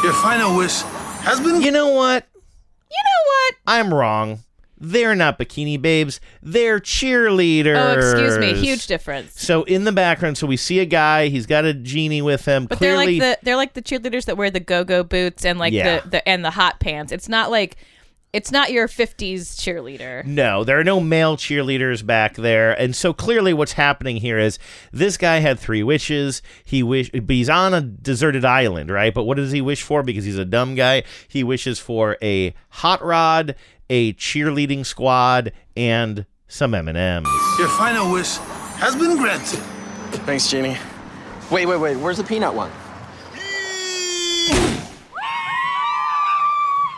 S28: Your final wish has been.
S5: You know what?
S6: You know what?
S5: I'm wrong. They're not bikini babes. They're cheerleaders.
S6: oh excuse me huge difference
S5: So in the background, so we see a guy. He's got a genie with him.
S6: But
S5: Clearly,
S6: they're like the they're like the cheerleaders that wear the go-go boots and like
S5: Yeah.
S6: the, the and the hot pants. It's not like it's not your 50s cheerleader.
S5: No, there are no male cheerleaders back there. And so clearly what's happening here is this guy had three wishes. He wish but he's on a deserted island, right? But what does he wish for because he's a dumb guy? He wishes for a hot rod, a cheerleading squad, and some M&Ms.
S28: Your final wish has been granted.
S19: Thanks, Genie. Wait, wait, wait. Where's the peanut one?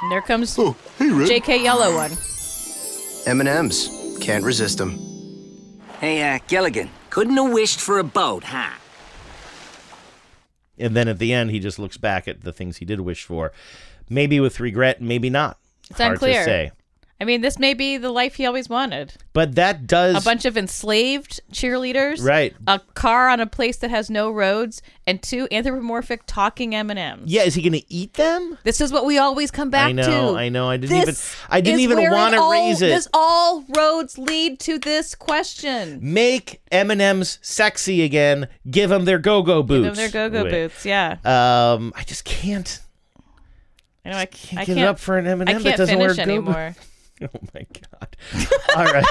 S6: And there comes
S28: Oh, hey, Red.
S6: JK Yellow one.
S18: M&M's. Can't resist them.
S27: Hey, uh, Gilligan, couldn't have wished for a boat, huh?
S5: And then at the end he just looks back at the things he did wish for. Maybe with regret, maybe not.
S6: It's
S5: Hard
S6: unclear.
S5: to say.
S6: I mean, this may be the life he always wanted.
S5: But that does
S6: A bunch of enslaved cheerleaders,
S5: Right.
S6: A car on a place that has no roads, and two anthropomorphic talking M and M's.
S5: Yeah, is he going to eat them?
S6: This is what we always come back
S5: I know,
S6: to.
S5: I know. I didn't
S6: This
S5: even I didn't even want to raise it.
S6: This all roads lead to this question.
S5: Make M&M's sexy again. Give them their go-go boots.
S6: Give them their go-go boots. Yeah.
S5: Um, I just can't.
S6: I know. I,
S5: can't
S6: I can't get
S5: up for an M&M
S6: I
S5: that doesn't
S6: finish
S5: wear go-go-
S6: anymore.
S5: Oh my god! All right.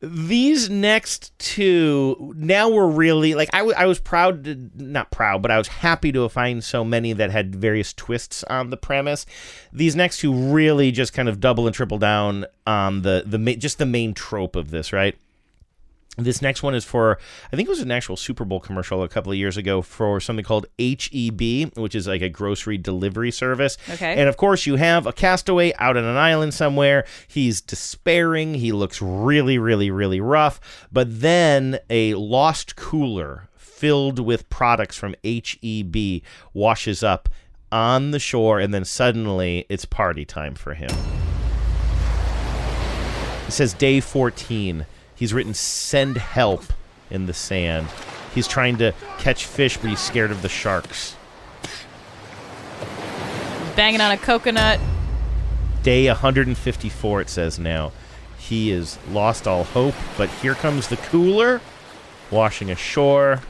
S5: These next two, now we're really like I, w- I was proud to not proud, but I was happy to find so many that had various twists on the premise. These next two really just kind of double and triple down on the the ma- just the main trope of this, right? This next one is for, I think it was an actual Super Bowl commercial a couple of years ago for something called HEB, which is like a grocery delivery service.
S6: Okay.
S5: And of course, you have a castaway out on an island somewhere. He's despairing. He looks really, really, really rough. But then a lost cooler filled with products from HEB washes up on the shore, and then suddenly it's party time for him. It says day 14. He's written send help in the sand. He's trying to catch fish, but he's scared of the sharks.
S6: Banging on a coconut.
S5: Day 154, it says now. He is lost all hope, but here comes the cooler washing ashore.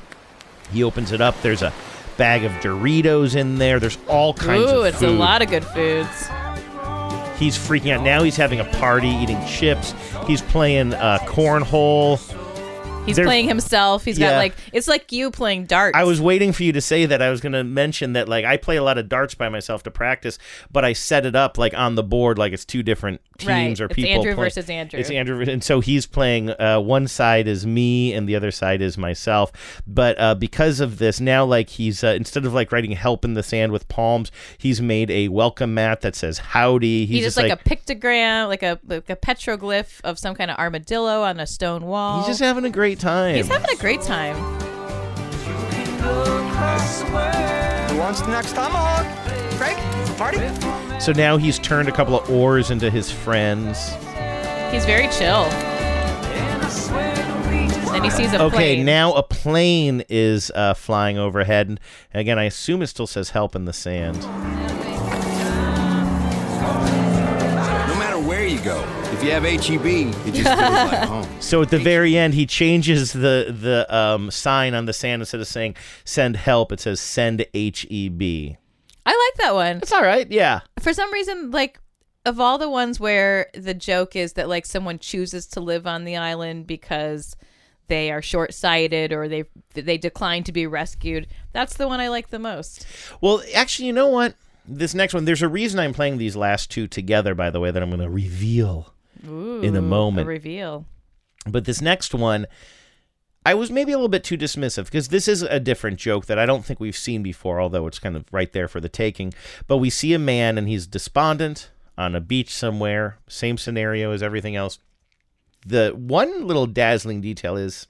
S5: He opens it up. There's a bag of Doritos in there. There's all kinds
S6: Ooh,
S5: of Ooh,
S6: it's
S5: food.
S6: a lot of good foods.
S5: He's freaking out. Now he's having a party, eating chips. He's playing uh, cornhole.
S6: He's
S5: They're-
S6: playing himself. He's got like it's like you playing darts.
S5: I was waiting for you to say that. I was going to mention that, like, I play a lot of darts by myself to practice, but I set it up like on the board, like it's two different teams
S6: Right.
S5: or
S6: It's
S5: people.
S6: Andrew versus Andrew.
S5: It's Andrew, and so he's playing. Uh, one side is me, and the other side is myself. But uh, because of this, now like he's uh, instead of like writing "help" in the sand with palms, he's made a welcome mat that says "howdy."
S6: He's,
S5: He's,
S6: just like, a pictogram, like a like a petroglyph of some kind of armadillo on a stone wall.
S5: He's just having a great time.
S6: He's having a great time.
S19: Who wants the next tomahawk? Craig? Party?
S5: so now he's turned a couple of oars into his friends.
S6: He's very chill. Then he sees a
S5: okay,
S6: plane.
S5: Okay, now a plane is uh, flying overhead, and again, I assume it still says "help" in the sand.
S18: No matter where you go, if you have HEB, it just feels like home.
S5: So at the very end, he changes the the um, sign on the sand instead of saying "send help," it says "send H E B."
S6: I like that one.
S5: It's all right. Yeah.
S6: For some reason, like of all the ones where the joke is that like someone chooses to live on the island because they are short-sighted or they they decline to be rescued. That's the one I like the most.
S5: Well, actually, you know what? This next one, there's a reason I'm playing these last two together. By the way, that I'm going to reveal in a moment.
S6: A reveal.
S5: But this next one, I was maybe a little bit too dismissive because this is a different joke that I don't think we've seen before, although it's kind of right there for the taking. But we see a man and he's despondent on a beach somewhere, same scenario as everything else. The one little dazzling detail is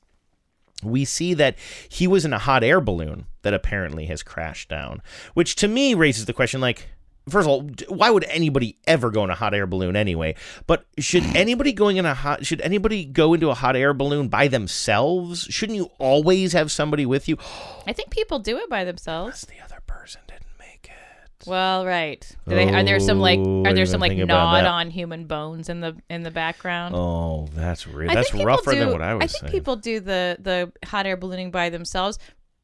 S5: we see that he was in a hot air balloon that apparently has crashed down, which to me raises the question like, first of all, why would anybody ever go in a hot air balloon anyway? But should anybody going in a hot should anybody go into a hot air balloon by themselves? Shouldn't you always have somebody with you?
S6: I think people do it by themselves. the other person didn't make it. Well, right. They, are there some like
S5: Oh,
S6: are there some like gnawed on human bones in the in the background?
S5: Oh, that's real. That's rougher
S6: do,
S5: than what I was
S6: I think
S5: saying.
S6: people do the the hot air ballooning by themselves.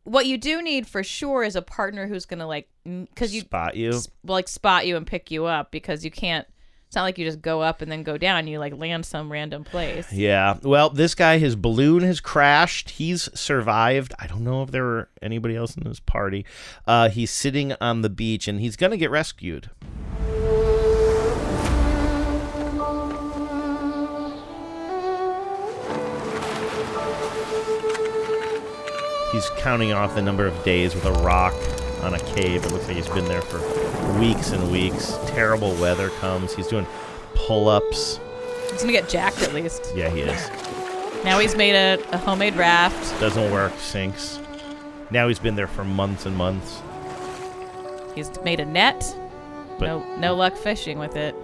S6: What you do need for sure is a partner who's gonna like because you
S5: Spot you.
S6: s- like spot you and pick you up because you can't. It's not like you just go up and then go down. You like land some random place.
S5: Yeah. Well, this guy, his balloon has crashed. He's survived. I don't know if there were anybody else in his party. Uh, he's sitting on the beach and he's going to get rescued. He's counting off the number of days with a rock on a cave. It looks like he's been there for weeks and weeks. Terrible weather comes. He's doing pull ups.
S6: He's gonna get jacked at least.
S5: Yeah, he is.
S6: Now he's made a, a homemade raft.
S5: Doesn't work, sinks. Now he's been there for months and months.
S6: He's made a net.
S5: But-
S6: no no luck fishing with it.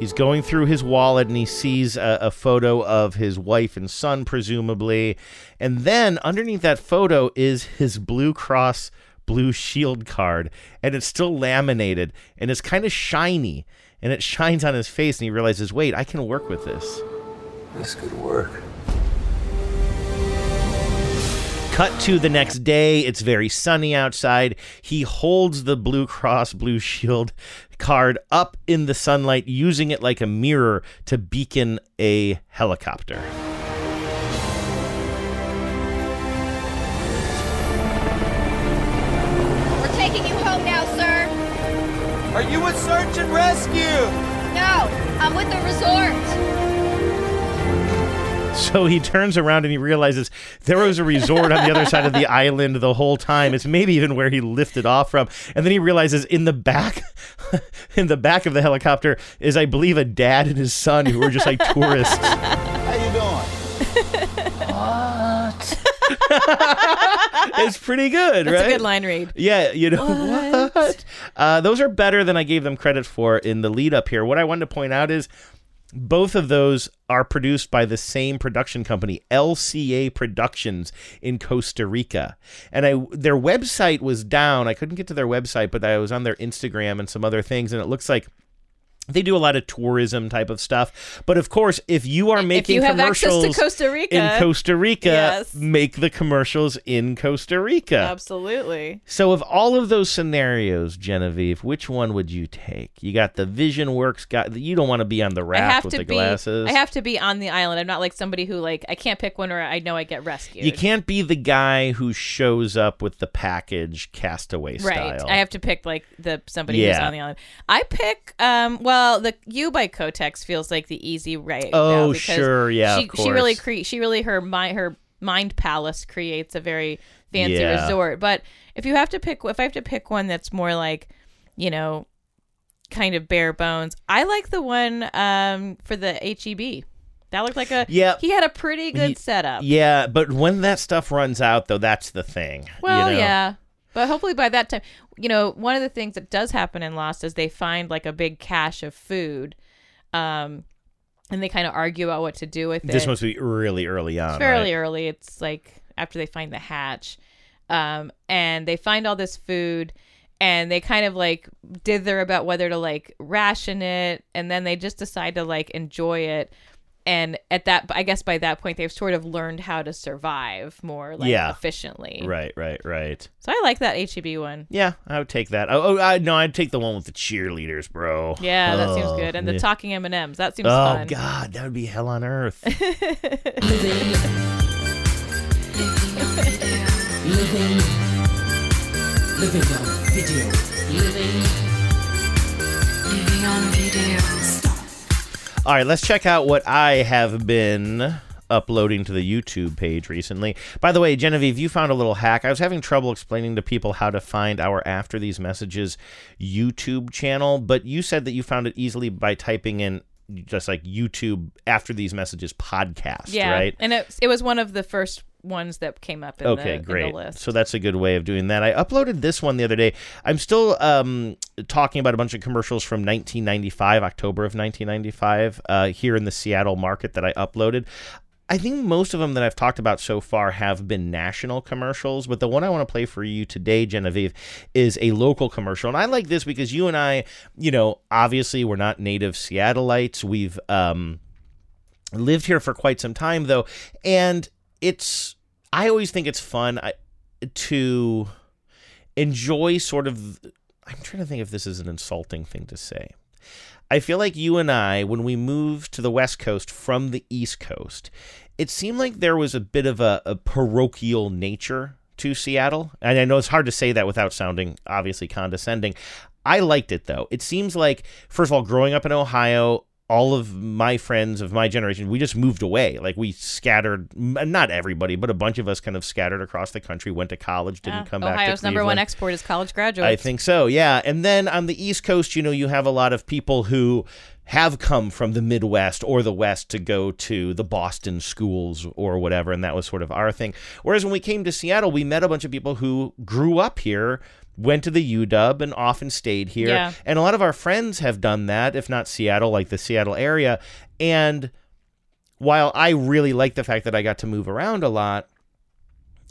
S5: He's going through his wallet and he sees a, a photo of his wife and son, presumably. And then underneath that photo is his Blue Cross Blue Shield card. And it's still laminated and it's kind of shiny. And it shines on his face and he realizes, wait, I can work with this.
S18: This could work.
S5: Cut to the next day. It's very sunny outside. He holds the Blue Cross Blue Shield card up in the sunlight, using it like a mirror to beacon a helicopter.
S17: We're taking you home now, sir.
S15: Are you with search and rescue?
S17: No, I'm with the resort.
S5: So he turns around and he realizes there was a resort on the other side of the island the whole time. It's maybe even where he lifted off from. And then he realizes in the back in the back of the helicopter is I believe a dad and his son who are just like tourists.
S28: How you doing? what?
S5: it's pretty good,
S6: That's
S5: right?
S6: a good line read.
S5: Yeah, you know what? Uh, those are better than I gave them credit for in the lead up here. What I wanted to point out is both of those are produced by the same production company, LCA Productions in Costa Rica. And I their website was down. I couldn't get to their website, but I was on their Instagram and some other things and it looks like They do a lot of tourism type of stuff, but of course, if you are making
S6: you have access to
S5: commercials
S6: Costa Rica-
S5: in Costa Rica,
S6: Yes.
S5: make the commercials in Costa Rica.
S6: Absolutely.
S5: So, of all of those scenarios, Genevieve, which one would you take? You got the Vision Works guy. You don't want to be on the raft with the
S6: be.
S5: glasses.
S6: I have to be on the island. I'm not like somebody who like I can't pick one or I know I get rescued.
S5: you can't be the guy who shows up with the package castaway
S6: Right.
S5: style.
S6: I have to pick like the somebody who's on the island. I pick um well the you by Kotex feels like the easy right.
S5: Oh,
S6: now
S5: sure, yeah,
S6: She she really cre- she really her mind her mind palace creates a very fancy
S5: Yeah.
S6: resort. But if you have to pick if I have to pick one that's more like, you know, kind of bare bones, I like the one um for the HEB. That looked like a
S5: Yeah.
S6: He had a pretty good
S5: Ye-
S6: setup.
S5: Yeah, but when that stuff runs out, though, that's the thing. you
S6: Well,
S5: know?
S6: yeah. But hopefully by that time, you know, one of the things that does happen in Lost is they find like a big cache of food. Um and they kind of argue about what to do with it.
S5: This must be really early on.
S6: It's fairly
S5: right?
S6: early. It's like after they find the hatch. Um and they find all this food and they kind of like dither about whether to like ration it and then they just decide to like enjoy it. And at that I guess by that point they've sort of learned how to survive more like
S5: Yeah.
S6: efficiently.
S5: Right, right, right.
S6: So I like that HEB one.
S5: Yeah, I would take that. Oh, oh I, no, I'd take the one with the cheerleaders, bro.
S6: Yeah, that seems good. And the
S5: yeah.
S6: talking M and M's, that seems fun.
S5: Oh
S6: fun.
S5: God, that would be hell on earth.
S29: Living. Living on video. Living. Living on videos.
S5: All right, let's check out what I have been uploading to the YouTube page recently. By the way, Genevieve, you found a little hack. I was having trouble explaining to people how to find our After These Messages YouTube channel, but you said that you found it easily by typing in just like YouTube After These Messages podcast,
S6: yeah,
S5: right?
S6: and it it was one of the first ones that came up in,
S5: okay,
S6: the, in
S5: great.
S6: the list.
S5: So that's a good way of doing that. I uploaded this one the other day. I'm still um, talking about a bunch of commercials from 1995, October of 1995, uh, here in the Seattle market that I uploaded. I think most of them that I've talked about so far have been national commercials, but the one I want to play for you today, Genevieve, is a local commercial. And I like this because you and I, you know, obviously we're not native Seattleites. We've um, lived here for quite some time, though. And it's, I always think it's fun I, to enjoy sort of, I'm trying to think if this is an insulting thing to say. I feel like you and I, when we moved to the West Coast from the East Coast, it seemed like there was a bit of a, a parochial nature to Seattle. And I know it's hard to say that without sounding obviously condescending. I liked it though. It seems like, first of all, growing up in Ohio, all of my friends of my generation, we just moved away. Like we scattered, not everybody, but a bunch of us kind of scattered across the country, went to college, didn't
S6: Yeah.
S5: come back
S6: Ohio's number one export is college graduates.
S5: I think so, yeah. And then on the East Coast, you know, you have a lot of people who have come from the Midwest or the West to go to the Boston schools or whatever, and that was sort of our thing. Whereas when we came to Seattle, we met a bunch of people who grew up here, went to the UW, and often stayed here.
S6: Yeah.
S5: And a lot of our friends have done that, if not Seattle, like the Seattle area. And while I really like the fact that I got to move around a lot,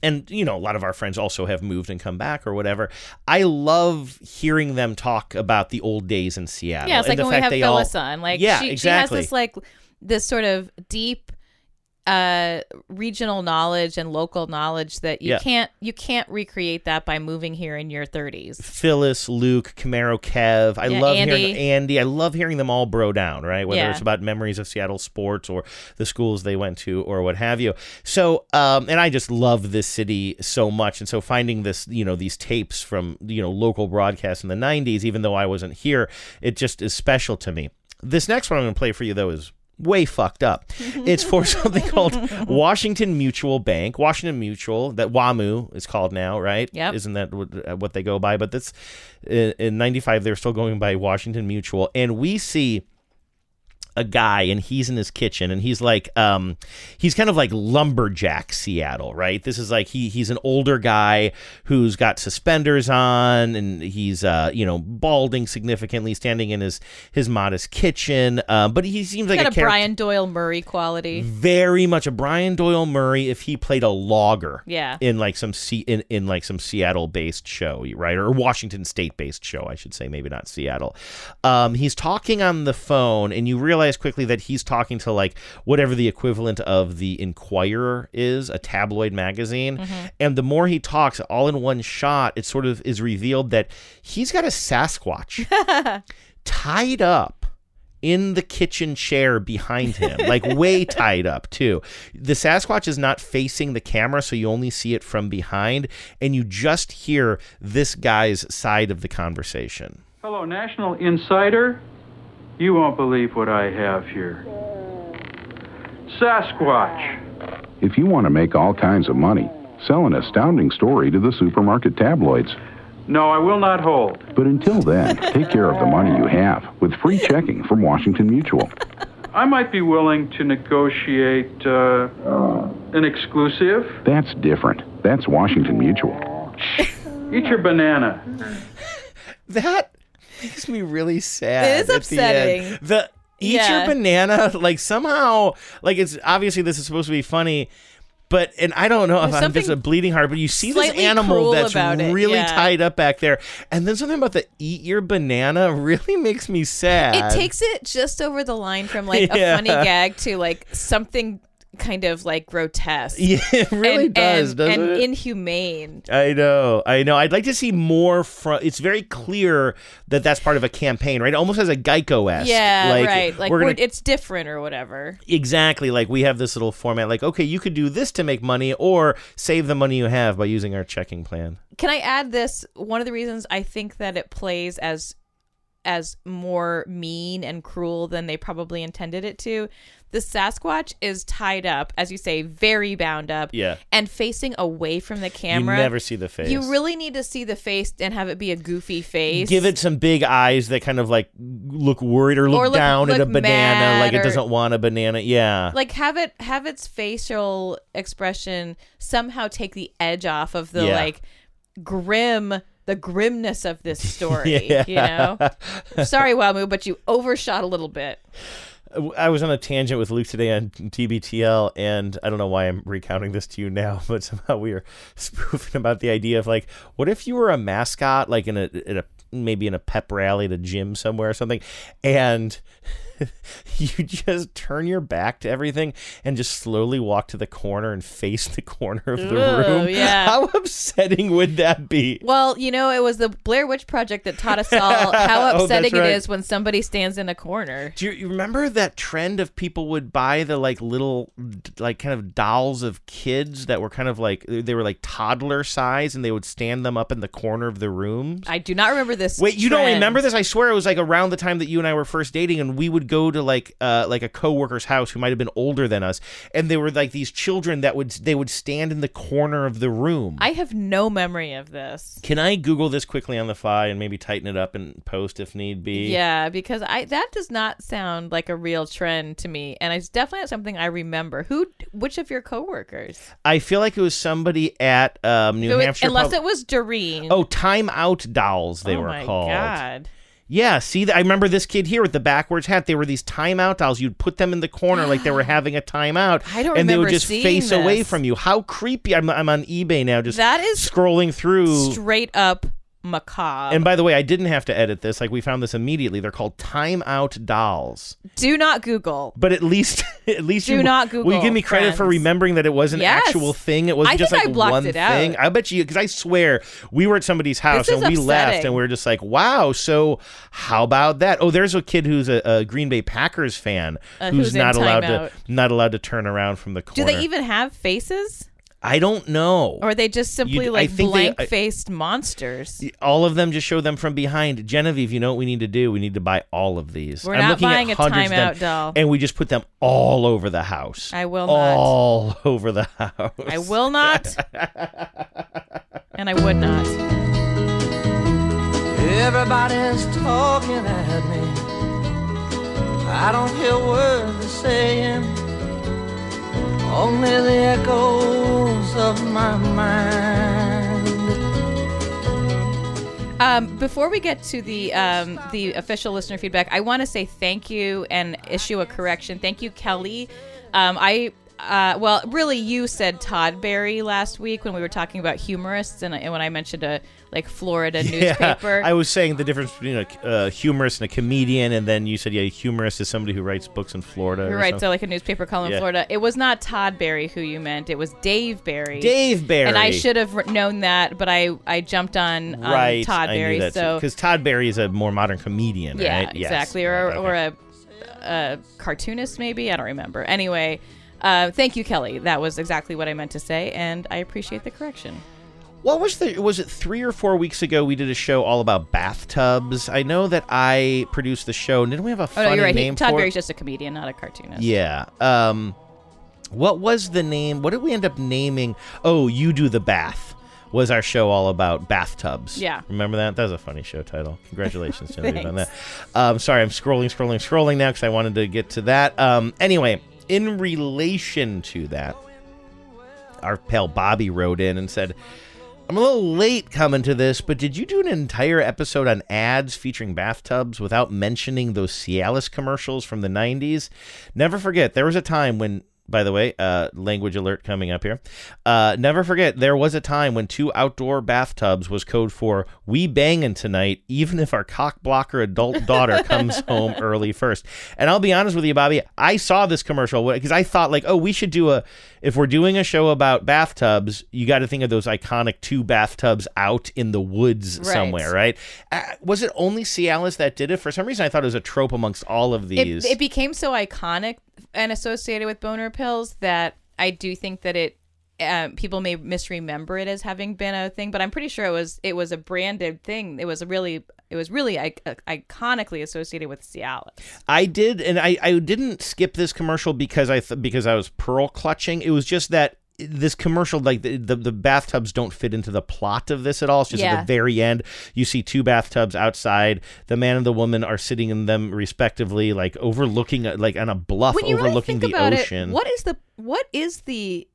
S5: and you know a lot of our friends also have moved and come back or whatever i love hearing them talk about the old days in seattle
S6: Yeah, it's
S5: and
S6: like
S5: the
S6: when we
S5: fact
S6: have
S5: they all-
S6: Phyllis on. Like
S5: yeah
S6: she,
S5: exactly
S6: she has this like this sort of deep uh regional knowledge and local knowledge that you
S5: Yeah.
S6: can't you can't recreate that by moving here in your 30s.
S5: Phyllis, Luke, Camaro, Kev. I
S6: Yeah,
S5: love
S6: Andy.
S5: hearing Andy. I love hearing them all bro down, right? Whether
S6: Yeah.
S5: it's about memories of Seattle sports or the schools they went to or what have you. So, um, and I just love this city so much. And so finding this, you know, these tapes from, you know, local broadcasts in the 90s, even though I wasn't here, it just is special to me. This next one I'm going to play for you, though, is way fucked up. it's for something called Washington Mutual Bank. Washington Mutual, that WAMU is called now, right?
S6: Yep.
S5: Isn't that what, uh, they go by? But that's in, in 95, they're still going by Washington Mutual. And we see a guy and he's in his kitchen and he's like um he's kind of like lumberjack Seattle, right? This is like he he's an older guy who's got suspenders on and he's uh you know balding significantly, standing in his his modest kitchen. Uh, but he seems like
S6: Got
S5: a
S6: a
S5: character
S6: Brian Doyle Murray quality.
S5: very much a Brian Doyle Murray if he played a logger.
S6: Yeah.
S5: In like some C in, in like some Seattle based show, right? Or Washington state based show, I should say, maybe not Seattle. Um, he's talking on the phone and you realize quickly that he's talking to like whatever the equivalent of the Inquirer is, a tabloid magazine.
S6: Mhm.
S5: And the more he talks, all in one shot, it sort of is revealed that he's got a Sasquatch tied up in the kitchen chair behind him, like way tied up too. The Sasquatch is not facing the camera, so you only see it from behind, and you just hear this guy's side of the conversation.
S30: Hello, National Insider. You won't believe what I have here. Sasquatch.
S31: If you want to make all kinds of money, sell an astounding story to the supermarket tabloids.
S30: No, I will not hold.
S31: But until then, take care of the money you have with free checking from Washington Mutual.
S30: I might be willing to negotiate uh, an exclusive.
S31: That's different. That's Washington Mutual.
S30: Eat your banana.
S5: That makes me really sad.
S6: It is
S5: at the
S6: upsetting.
S5: The, eat
S6: Yeah.
S5: your banana, like somehow, like it's obviously this is supposed to be funny. But and I don't know if I'm just a bleeding heart, but you see this animal that's really
S6: yeah.
S5: tied up back there, and then something about the eat your banana really makes me sad.
S6: It takes it just over the line from like
S5: Yeah.
S6: a funny gag to like something kind of like grotesque.
S5: Yeah, it really
S6: and,
S5: does,
S6: and,
S5: doesn't it?
S6: and
S5: it?
S6: inhumane.
S5: I know, I know. I'd like to see more from. It's very clear that that's part of a campaign, right? Almost as a Geico esque.
S6: Yeah,
S5: like,
S6: right. Like
S5: we're
S6: we're
S5: gonna
S6: it's different or whatever.
S5: Exactly. Like we have this little format like, okay, you could do this to make money or save the money you have by using our checking plan.
S6: Can I add this? One of the reasons I think that it plays as as more mean and cruel than they probably intended it to. The Sasquatch is tied up, as you say, very bound up,
S5: Yeah.
S6: and facing away from the camera.
S5: You never see the face.
S6: You really need to see the face and have it be a goofy face.
S5: Give it some big eyes that kind of like look worried or look,
S6: Or look-
S5: down at a banana, like it doesn't want a banana. Yeah.
S6: like have it have its facial expression somehow take the edge off of the
S5: Yeah.
S6: like grim the grimness of this story
S5: Yeah.
S6: you know sorry wamu but you overshot a little bit
S5: I was on a tangent with Luke today on TBTL, and I don't know why I'm recounting this to you now, but somehow we are spoofing about the idea of like, what if you were a mascot, like in a, in a maybe in a pep rally at a gym somewhere or something, and you just turn your back to everything and just slowly walk to the corner and face the corner of the
S6: Ooh,
S5: room.
S6: yeah.
S5: How upsetting would that be?
S6: well you know it was the blair witch project that taught us all how
S5: Oh,
S6: upsetting
S5: that's right.
S6: it is when somebody stands in a corner
S5: Do you, you remember that trend of people would buy the like little like kind of dolls of kids that were kind of like they were like toddler size and they would stand them up in the corner of the room?
S6: i do not remember this
S5: Wait, you don't remember this? I swear it was like around the time that you and I were first dating, and we would go to like uh like a coworker's house who might have been older than us, and they were like these children that would they would stand in the corner of the room.
S6: i have no memory of this
S5: Can I Google this quickly on the fly and maybe tighten it up and post if need be?
S6: Yeah, because I that does not sound like a real trend to me, and it's definitely not something I remember. Who, which of your coworkers?
S5: I feel like it was somebody at um, New
S6: It was-
S5: Hampshire.
S6: unless
S5: Pub-
S6: it was Doreen.
S5: Oh, time out dolls they
S6: Oh
S5: were
S6: my
S5: called.
S6: God.
S5: Yeah, see, I remember this kid here with the backwards hat. They were these timeout dolls. You'd put them in the corner like they were having a timeout,
S6: I don't
S5: and they would just face away from you. How creepy! I'm, I'm on eBay now, just
S6: That is
S5: scrolling through.
S6: straight up macabre.
S5: and by the way, I didn't have to edit this. Like we found this immediately. They're called timeout dolls.
S6: Do not Google.
S5: But at least, at least
S6: Do
S5: you
S6: not Google.
S5: Will you give me credit for remembering that it was an
S6: Yes.
S5: actual thing? It wasn't
S6: I
S5: just like
S6: I
S5: one
S6: it out.
S5: thing. I bet you because I swear we were at somebody's house and we left and we were just like, wow. So how about that? Oh, there's a kid who's a, a Green Bay Packers fan
S6: Uh,
S5: who's,
S6: who's
S5: not allowed
S6: timeout.
S5: to not allowed to turn around from the corner.
S6: Do they even have faces,
S5: I don't know.
S6: or are they just simply
S5: You'd-
S6: like
S5: think they- I-
S6: blank-faced monsters?
S5: all of them just show them from behind. Genevieve, you know what we need to do? We need to buy all of these.
S6: We're
S5: I'm
S6: not
S5: looking at
S6: buying a
S5: hundreds of
S6: timeout doll.
S5: And we just put them all over the house.
S6: I will not.
S5: All over the house.
S6: I will not, and I would not.
S29: Everybody's talking at me.
S32: I don't hear words they're saying, only the echoes of my mind.
S6: Um, before we get to the um, the official listener feedback, I want to say thank you and issue a correction. Thank you, Kelly. Um, I uh, well, really, you said Todd Berry last week when we were talking about humorists, and, and when I mentioned a like Florida newspaper.
S5: I was saying the difference between a uh, humorist and a comedian, and then you said, yeah, a humorist is somebody who writes books in Florida.
S6: You're right.
S5: something.
S6: So like a newspaper column in Florida. It was not Todd Barry who you meant. It was Dave Barry.
S5: Dave Barry.
S6: And I should have known that, but I I jumped on, on
S5: right,
S6: Todd Barry. so
S5: because Todd Barry is a more modern comedian,
S6: yeah,
S5: right? Yes.
S6: exactly. Or or a, a cartoonist maybe. I don't remember. Anyway, uh, thank you, Kelly. That was exactly what I meant to say, and I appreciate the correction.
S5: What was the? Was it three or four weeks ago? We did a show all about bathtubs. I know that I produced the show. Didn't we have a
S6: Oh
S5: funny
S6: no, you're right. He,
S5: name
S6: Todd
S5: for
S6: Barry's
S5: it?
S6: just a comedian, not a cartoonist.
S5: Yeah. Um, what was the name? What did we end up naming? Oh, you do the bath. Was our show all about bathtubs?
S6: Yeah.
S5: Remember that? That was a funny show title. Congratulations, Genevieve, on that. Um, sorry, I'm scrolling, scrolling, scrolling now because I wanted to get to that. Um, anyway, in relation to that, our pal Bobby wrote in and said, I'm a little late coming to this, but did you do an entire episode on ads featuring bathtubs without mentioning those Cialis commercials from the 90s? Never forget, there was a time when, by the way, uh, language alert coming up here. Uh, never forget, there was a time when two outdoor bathtubs was code for we banging tonight, even if our cock blocker adult daughter comes home early first. And I'll be honest with you, Bobby, I saw this commercial because I thought like, oh, we should do a if we're doing a show about bathtubs, you got to think of those iconic two bathtubs out in the woods
S6: Right.
S5: somewhere, right? Uh, was it only Cialis that did it? For some reason, I thought it was a trope amongst all of these.
S6: It, it became so iconic and associated with boner pills that I do think that it um, people may misremember it as having been a thing, but I'm pretty sure it was it was a branded thing. It was really it was really I- iconically associated with Cialis.
S5: I did, and I, I didn't skip this commercial because I th- because I was pearl clutching. It was just that this commercial, like the, the the bathtubs, don't fit into the plot of this at all. It's just
S6: Yeah.
S5: at the very end, you see two bathtubs outside. The man and the woman are sitting in them respectively, like overlooking, like on a bluff
S6: really
S5: overlooking
S6: think
S5: the ocean.
S6: it, what is the what is the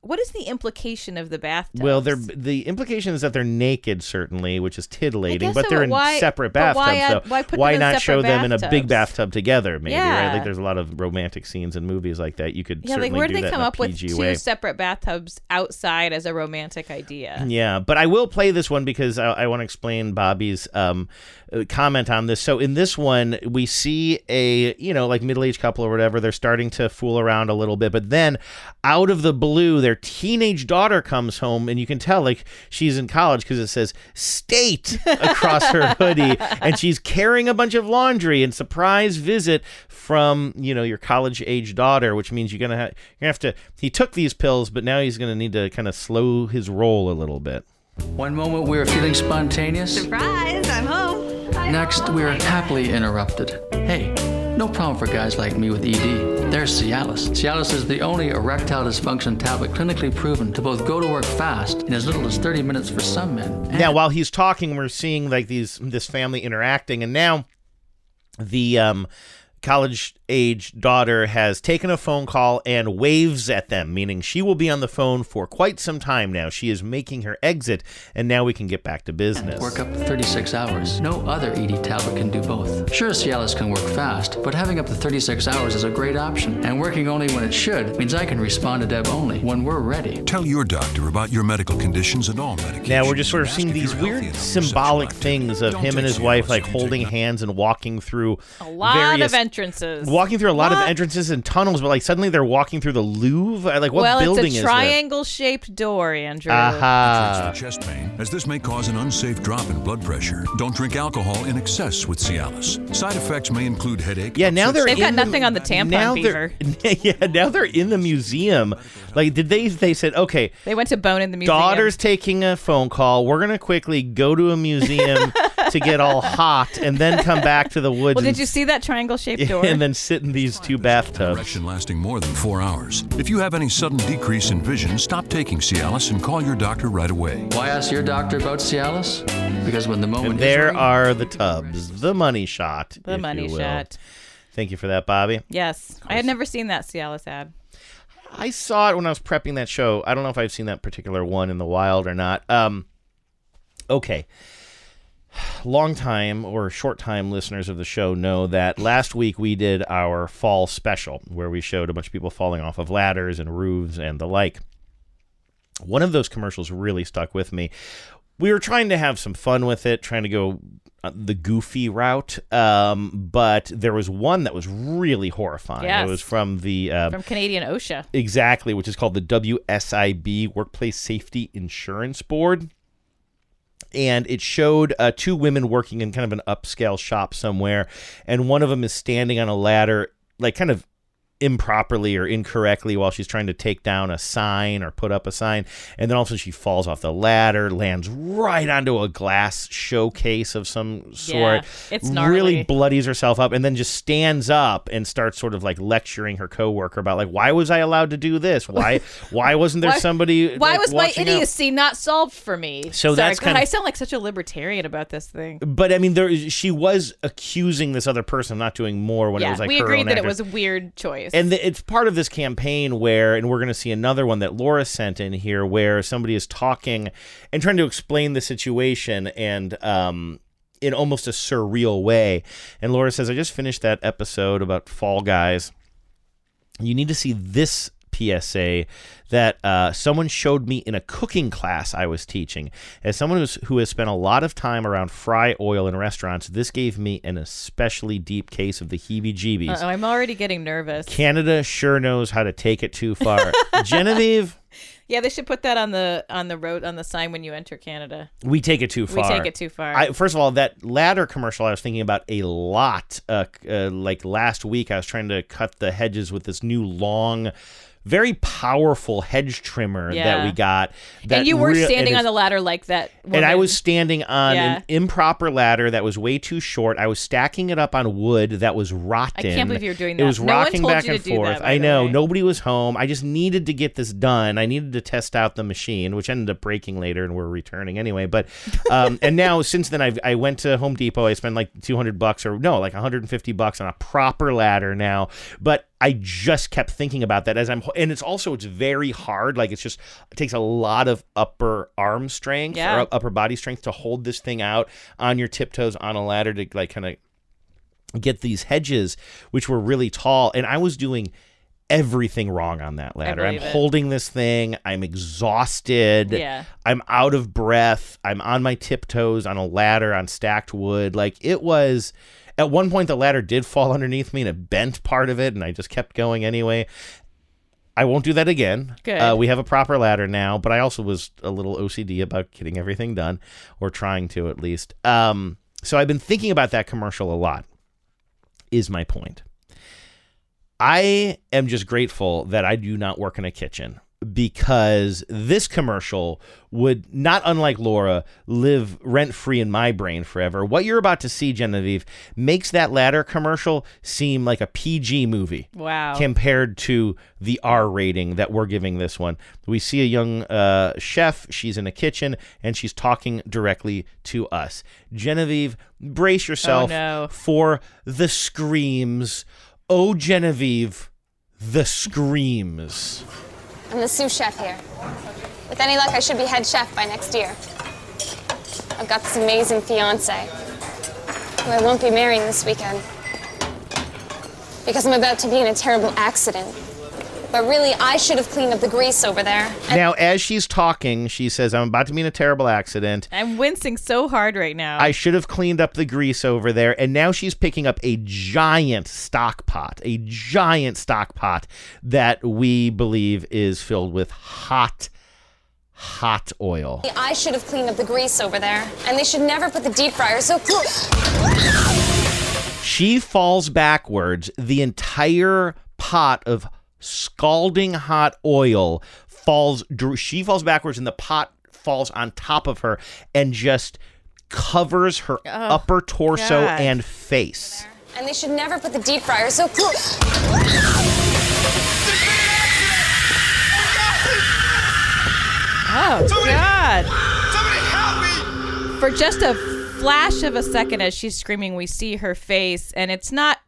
S6: what is the implication of the bathtub?
S5: Well, they're the implication is that they're naked, certainly, which is titillating. But
S6: so,
S5: they're
S6: but
S5: in
S6: why-
S5: separate bathtubs,
S6: why
S5: though.
S6: why them
S5: not show them in a big bathtub together? Maybe right?
S6: Yeah.
S5: Like there's a lot of romantic scenes in movies like that. You could
S6: yeah,
S5: certainly
S6: like where
S5: do
S6: they
S5: that
S6: come up with two
S5: way.
S6: separate bathtubs outside as a romantic idea?
S5: Yeah, but I will play this one because I, I want to explain Bobby's um, uh, comment on this. So in this one, we see a you know like middle aged couple or whatever. They're starting to fool around a little bit, but then out of the blue, their teenage daughter comes home, and you can tell like she's in college because it says "state" across her hoodie, and she's carrying a bunch of laundry. And surprise visit from you know your college age daughter, which means you're gonna ha- you're gonna have to. He took these pills, but now he's gonna need to kind of slow his roll a little bit.
S33: One moment we are feeling spontaneous.
S17: Surprise, I'm home.
S33: Next, we are happily interrupted. Hey, no problem for guys like me with ED. There's Cialis. Cialis is the only erectile dysfunction tablet clinically proven to both go to work fast in as little as 30 minutes for some men.
S5: Now, while he's talking, we're seeing like these this family interacting, and now the um, college age daughter has taken a phone call and waves at them, meaning she will be on the phone for quite some time now. She is making her exit, and now we can get back to business.
S33: Work up to 36 hours. No other ED tablet can do both. Sure, Cialis can work fast, but having up to 36 hours is a great option. And working only when it should means I can respond to Deb only when we're ready.
S34: Tell your doctor about your medical conditions and all medications.
S5: Now we're just sort of seeing these weird symbolic things of him and his wife like holding hands and walking through
S6: A lot
S5: various
S6: of entrances.
S5: walking through a lot
S6: What?
S5: of entrances and tunnels, but like suddenly they're walking through the Louvre. Like what
S6: well,
S5: building
S6: it's a triangle-shaped door, Andrew.
S5: Aha.
S34: For chest pain, as this may cause an unsafe drop in blood pressure. Don't drink alcohol in excess with Cialis. Side effects may include headache.
S5: Yeah, now they're
S6: They've got
S5: in the-
S6: nothing on the tampon
S5: now
S6: fever.
S5: they're yeah now they're in the museum. Like did they they said okay
S6: They went to Bone in the museum.
S5: daughter's taking a phone call. We're gonna quickly go to a museum to get all hot and then come back to the woods.
S6: Well,
S5: and,
S6: did you see that triangle-shaped door?
S5: and then sit in these two bathtubs.
S34: Erection lasting more than four hours. If you have any sudden decrease in vision, stop taking Cialis and call your doctor right away.
S33: Why ask your doctor about Cialis? Because when the moment
S5: And
S33: is
S5: there
S33: right,
S5: are the tubs, the money shot.
S6: The
S5: if
S6: money
S5: you will.
S6: shot.
S5: Thank you for that, Bobby.
S6: Yes, I had never seen that Cialis ad.
S5: I saw it when I was prepping that show. I don't know if I've seen that particular one in the wild or not. Um, okay. Long time or short time listeners of the show know that last week we did our fall special where we showed a bunch of people falling off of ladders and roofs and the like. One of those commercials really stuck with me. We were trying to have some fun with it, trying to go uh, the goofy route, um, but there was one that was really horrifying.
S6: Yes.
S5: It was from the um,
S6: From Canadian OSHA.
S5: Exactly, which is called the WSIB Workplace Safety Insurance Board. And it showed uh, two women working in kind of an upscale shop somewhere, and one of them is standing on a ladder, like kind of improperly or incorrectly while she's trying to take down a sign or put up a sign and then all of a sudden she falls off the ladder lands right onto a glass showcase of some sort
S6: it's
S5: really bloodies herself up and then just stands up and starts sort of like lecturing her coworker about like why was I allowed to do this why why wasn't there
S6: Why-
S5: somebody
S6: Why
S5: like,
S6: was my
S5: watching out?
S6: idiocy not solved for me?
S5: So
S6: Sorry,
S5: that's
S6: God,
S5: kinda-
S6: I sound like such a libertarian about this thing.
S5: but I mean, there she was accusing this other person of not doing more when
S6: yeah,
S5: it was like
S6: we agreed that it was a weird choice.
S5: And it's part of this campaign where, and we're going to see another one that Laura sent in here, where somebody is talking and trying to explain the situation and um, in almost a surreal way. And Laura says, "I just finished that episode about Fall Guys. You need to see this." PSA that uh, someone showed me in a cooking class I was teaching. As someone who's, who has spent a lot of time around fry oil in restaurants, this gave me an especially deep case of the heebie jeebies.
S6: I'm already getting nervous.
S5: Canada sure knows how to take it too far. Genevieve,
S6: yeah, they should put that on the on the road on the sign when you enter Canada.
S5: we take it too far.
S6: We take it too far.
S5: I, first of all, that ladder commercial I was thinking about a lot. Uh, uh, like last week, I was trying to cut the hedges with this new long. Very powerful hedge trimmer that we got. That
S6: and you were
S5: rea-
S6: standing on the ladder like that.
S5: and I was standing on
S6: Yeah.
S5: an improper ladder that was way too short. I was stacking it up on wood that was rotten.
S6: I can't believe you were doing that.
S5: It was
S6: No
S5: rocking back and forth.
S6: that,
S5: I know
S6: way.
S5: nobody was home. I just needed to get this done. I needed to test out the machine, which ended up breaking later, and we're returning anyway. But um, and now since then, I've, I went to Home Depot. I spent like two hundred bucks or no, like one hundred and fifty bucks on a proper ladder now. But I just kept thinking about that as I'm, and it's also it's very hard. Like it's just it takes a lot of upper arm strength
S6: Yeah.
S5: or upper body strength to hold this thing out on your tiptoes on a ladder to like kind of get these hedges, which were really tall. And I was doing everything wrong on that ladder. I'm
S6: it.
S5: holding this thing. I'm exhausted.
S6: Yeah.
S5: I'm out of breath. I'm on my tiptoes on a ladder on stacked wood. Like it was. At one point, the ladder did fall underneath me and it bent part of it, and I just kept going anyway. I won't do that again.
S6: Good.
S5: Uh, we have a proper ladder now, but I also was a little OCD about getting everything done, or trying to at least. Um, so I've been thinking about that commercial a lot. Is my point. I am just grateful that I do not work in a kitchen because this commercial would not unlike Laura live rent free in my brain forever. What you're about to see, Genevieve, makes that ladder commercial seem like a PG movie.
S6: Wow.
S5: Compared to the R rating that we're giving this one. We see a young uh, chef. She's in a kitchen and she's talking directly to us. Genevieve, brace yourself
S6: Oh, no.
S5: for the screams. Oh, Genevieve, the screams.
S35: I'm the sous chef here. With any luck, I should be head chef by next year. I've got this amazing fiance who I won't be marrying this weekend because I'm about to be in a terrible accident. But really, I should have cleaned up the grease over there. And
S5: Now, as she's talking, she says, I'm about to be in a terrible accident.
S6: I'm wincing so hard right now.
S5: I should have cleaned up the grease over there. And now she's picking up a giant stock pot, a giant stock pot that we believe is filled with hot, hot oil.
S35: I should have cleaned up the grease over there. And they should never put the deep fryer so close.
S5: She falls backwards. The entire pot of scalding hot oil falls. She falls backwards, and the pot falls on top of her and just covers her oh, upper torso
S35: God.
S5: and face.
S35: And they should never put the deep fryer so close.
S6: Oh God! Somebody help me! For just a flash of a second, as she's screaming, we see her face, and it's not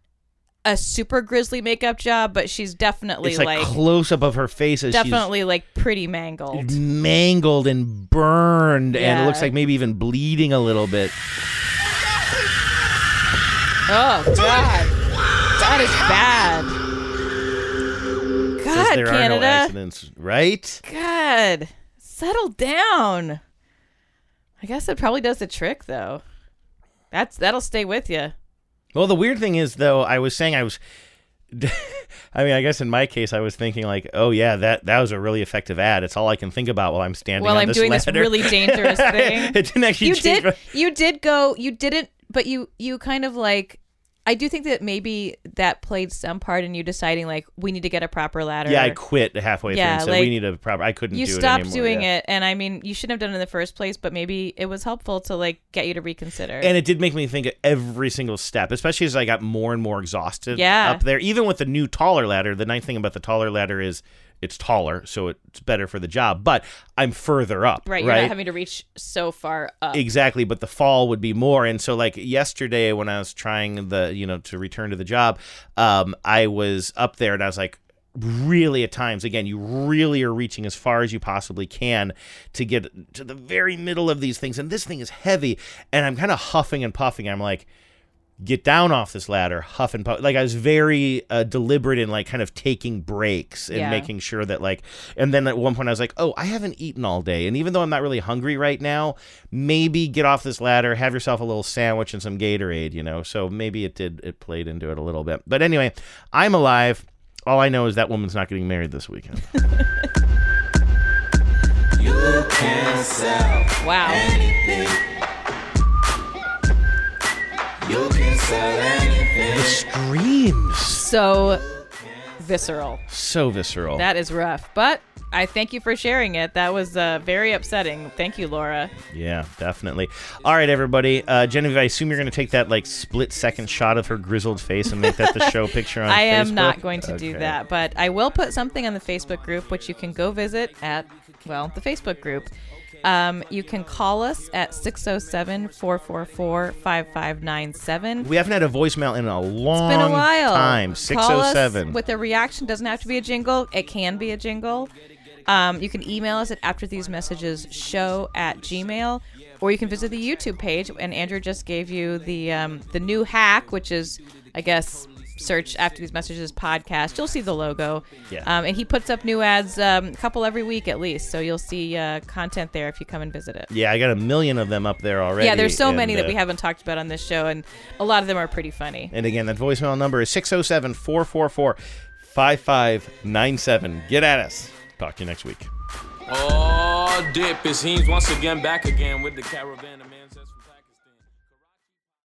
S6: a super grisly makeup job, but she's definitely
S5: It's like,
S6: like,
S5: close up of her face as she's
S6: definitely like pretty mangled.
S5: mangled and burned, and it looks like maybe even bleeding a little bit.
S6: Oh god, that is bad. God,
S5: there are no
S6: Canada.
S5: accidents, right?
S6: God, settle down. I guess it probably does the trick though. That's that'll stay with you.
S5: Well, the weird thing is, though, I was saying I was. I mean, I guess in my case, I was thinking like, oh yeah, that that was a really effective ad. It's all I can think about while I'm standing.
S6: While I'm
S5: this
S6: doing this really dangerous thing.
S5: it didn't actually.
S6: you did
S5: my-
S6: you did go you didn't but you you kind of like I do think that maybe that played some part in you deciding like we need to get a proper ladder.
S5: Yeah, I quit halfway
S6: Yeah,
S5: through said
S6: like,
S5: we need a proper. I couldn't
S6: You
S5: do
S6: stopped
S5: it anymore.
S6: doing
S5: yeah.
S6: it, and I mean, you shouldn't have done it in the first place. But maybe it was helpful to like get you to reconsider.
S5: And it did make me think of every single step, especially as I got more and more exhausted
S6: Yeah.
S5: up there. Even with the new taller ladder, the nice thing about the taller ladder is it's taller, so it's better for the job. But I'm further up,
S6: right,
S5: right?
S6: you're not having to reach so far up.
S5: Exactly, but the fall would be more. And so, like yesterday, when I was trying the, you know, to return to the job, um, I was up there and I was like, really at times, again, you really are reaching as far as you possibly can to get to the very middle of these things. And this thing is heavy, and I'm kind of huffing and puffing. I'm like, get down off this ladder, huff and puff. Like I was very uh, deliberate in like kind of taking breaks and
S6: Yeah.
S5: making sure that like. And then at one point I was like, oh, I haven't eaten all day, and even though I'm not really hungry right now, maybe get off this ladder, have yourself a little sandwich and some Gatorade, you know. So maybe it did it played into it a little bit. But anyway, I'm alive. All I know is that woman's not getting married this weekend.
S29: You can sell
S6: wow.
S29: anything. You can sell anything.
S5: The screams,
S6: So visceral.
S5: so visceral.
S6: That is rough. But I thank you for sharing it. That was uh, very upsetting. Thank you, Laura.
S5: Yeah, definitely. All right, everybody. Uh, Genevieve, I assume you're going to take that like split second shot of her grizzled face and make that the show picture on
S6: I am not going to do that, but I will put something on the Facebook group, which you can go visit at, well, the Facebook group. Um, you can call us at 607 444 5597.
S5: We haven't had a voicemail in a long time.
S6: It's been a while.
S5: time.
S6: Call us
S5: 607.
S6: with a reaction. Doesn't have to be a jingle. It can be a jingle. Um, you can email us at after these messages show at gmail, or you can visit the YouTube page. And Andrew just gave you the um, the new hack, which is, I guess, search after these messages podcast. You'll see the logo.
S5: Yeah.
S6: Um, and he puts up new ads, um, a couple every week at least. So you'll see uh, content there if you come and visit it.
S5: yeah, I got a million of them up there already.
S6: yeah, there's so
S5: and,
S6: many that
S5: uh,
S6: we haven't talked about on this show, and a lot of them are pretty funny.
S5: And again, that voicemail number is 607 444 5597. Get at us. Talk to you next week.
S36: Oh, dip is he's once again back again with the caravan of man.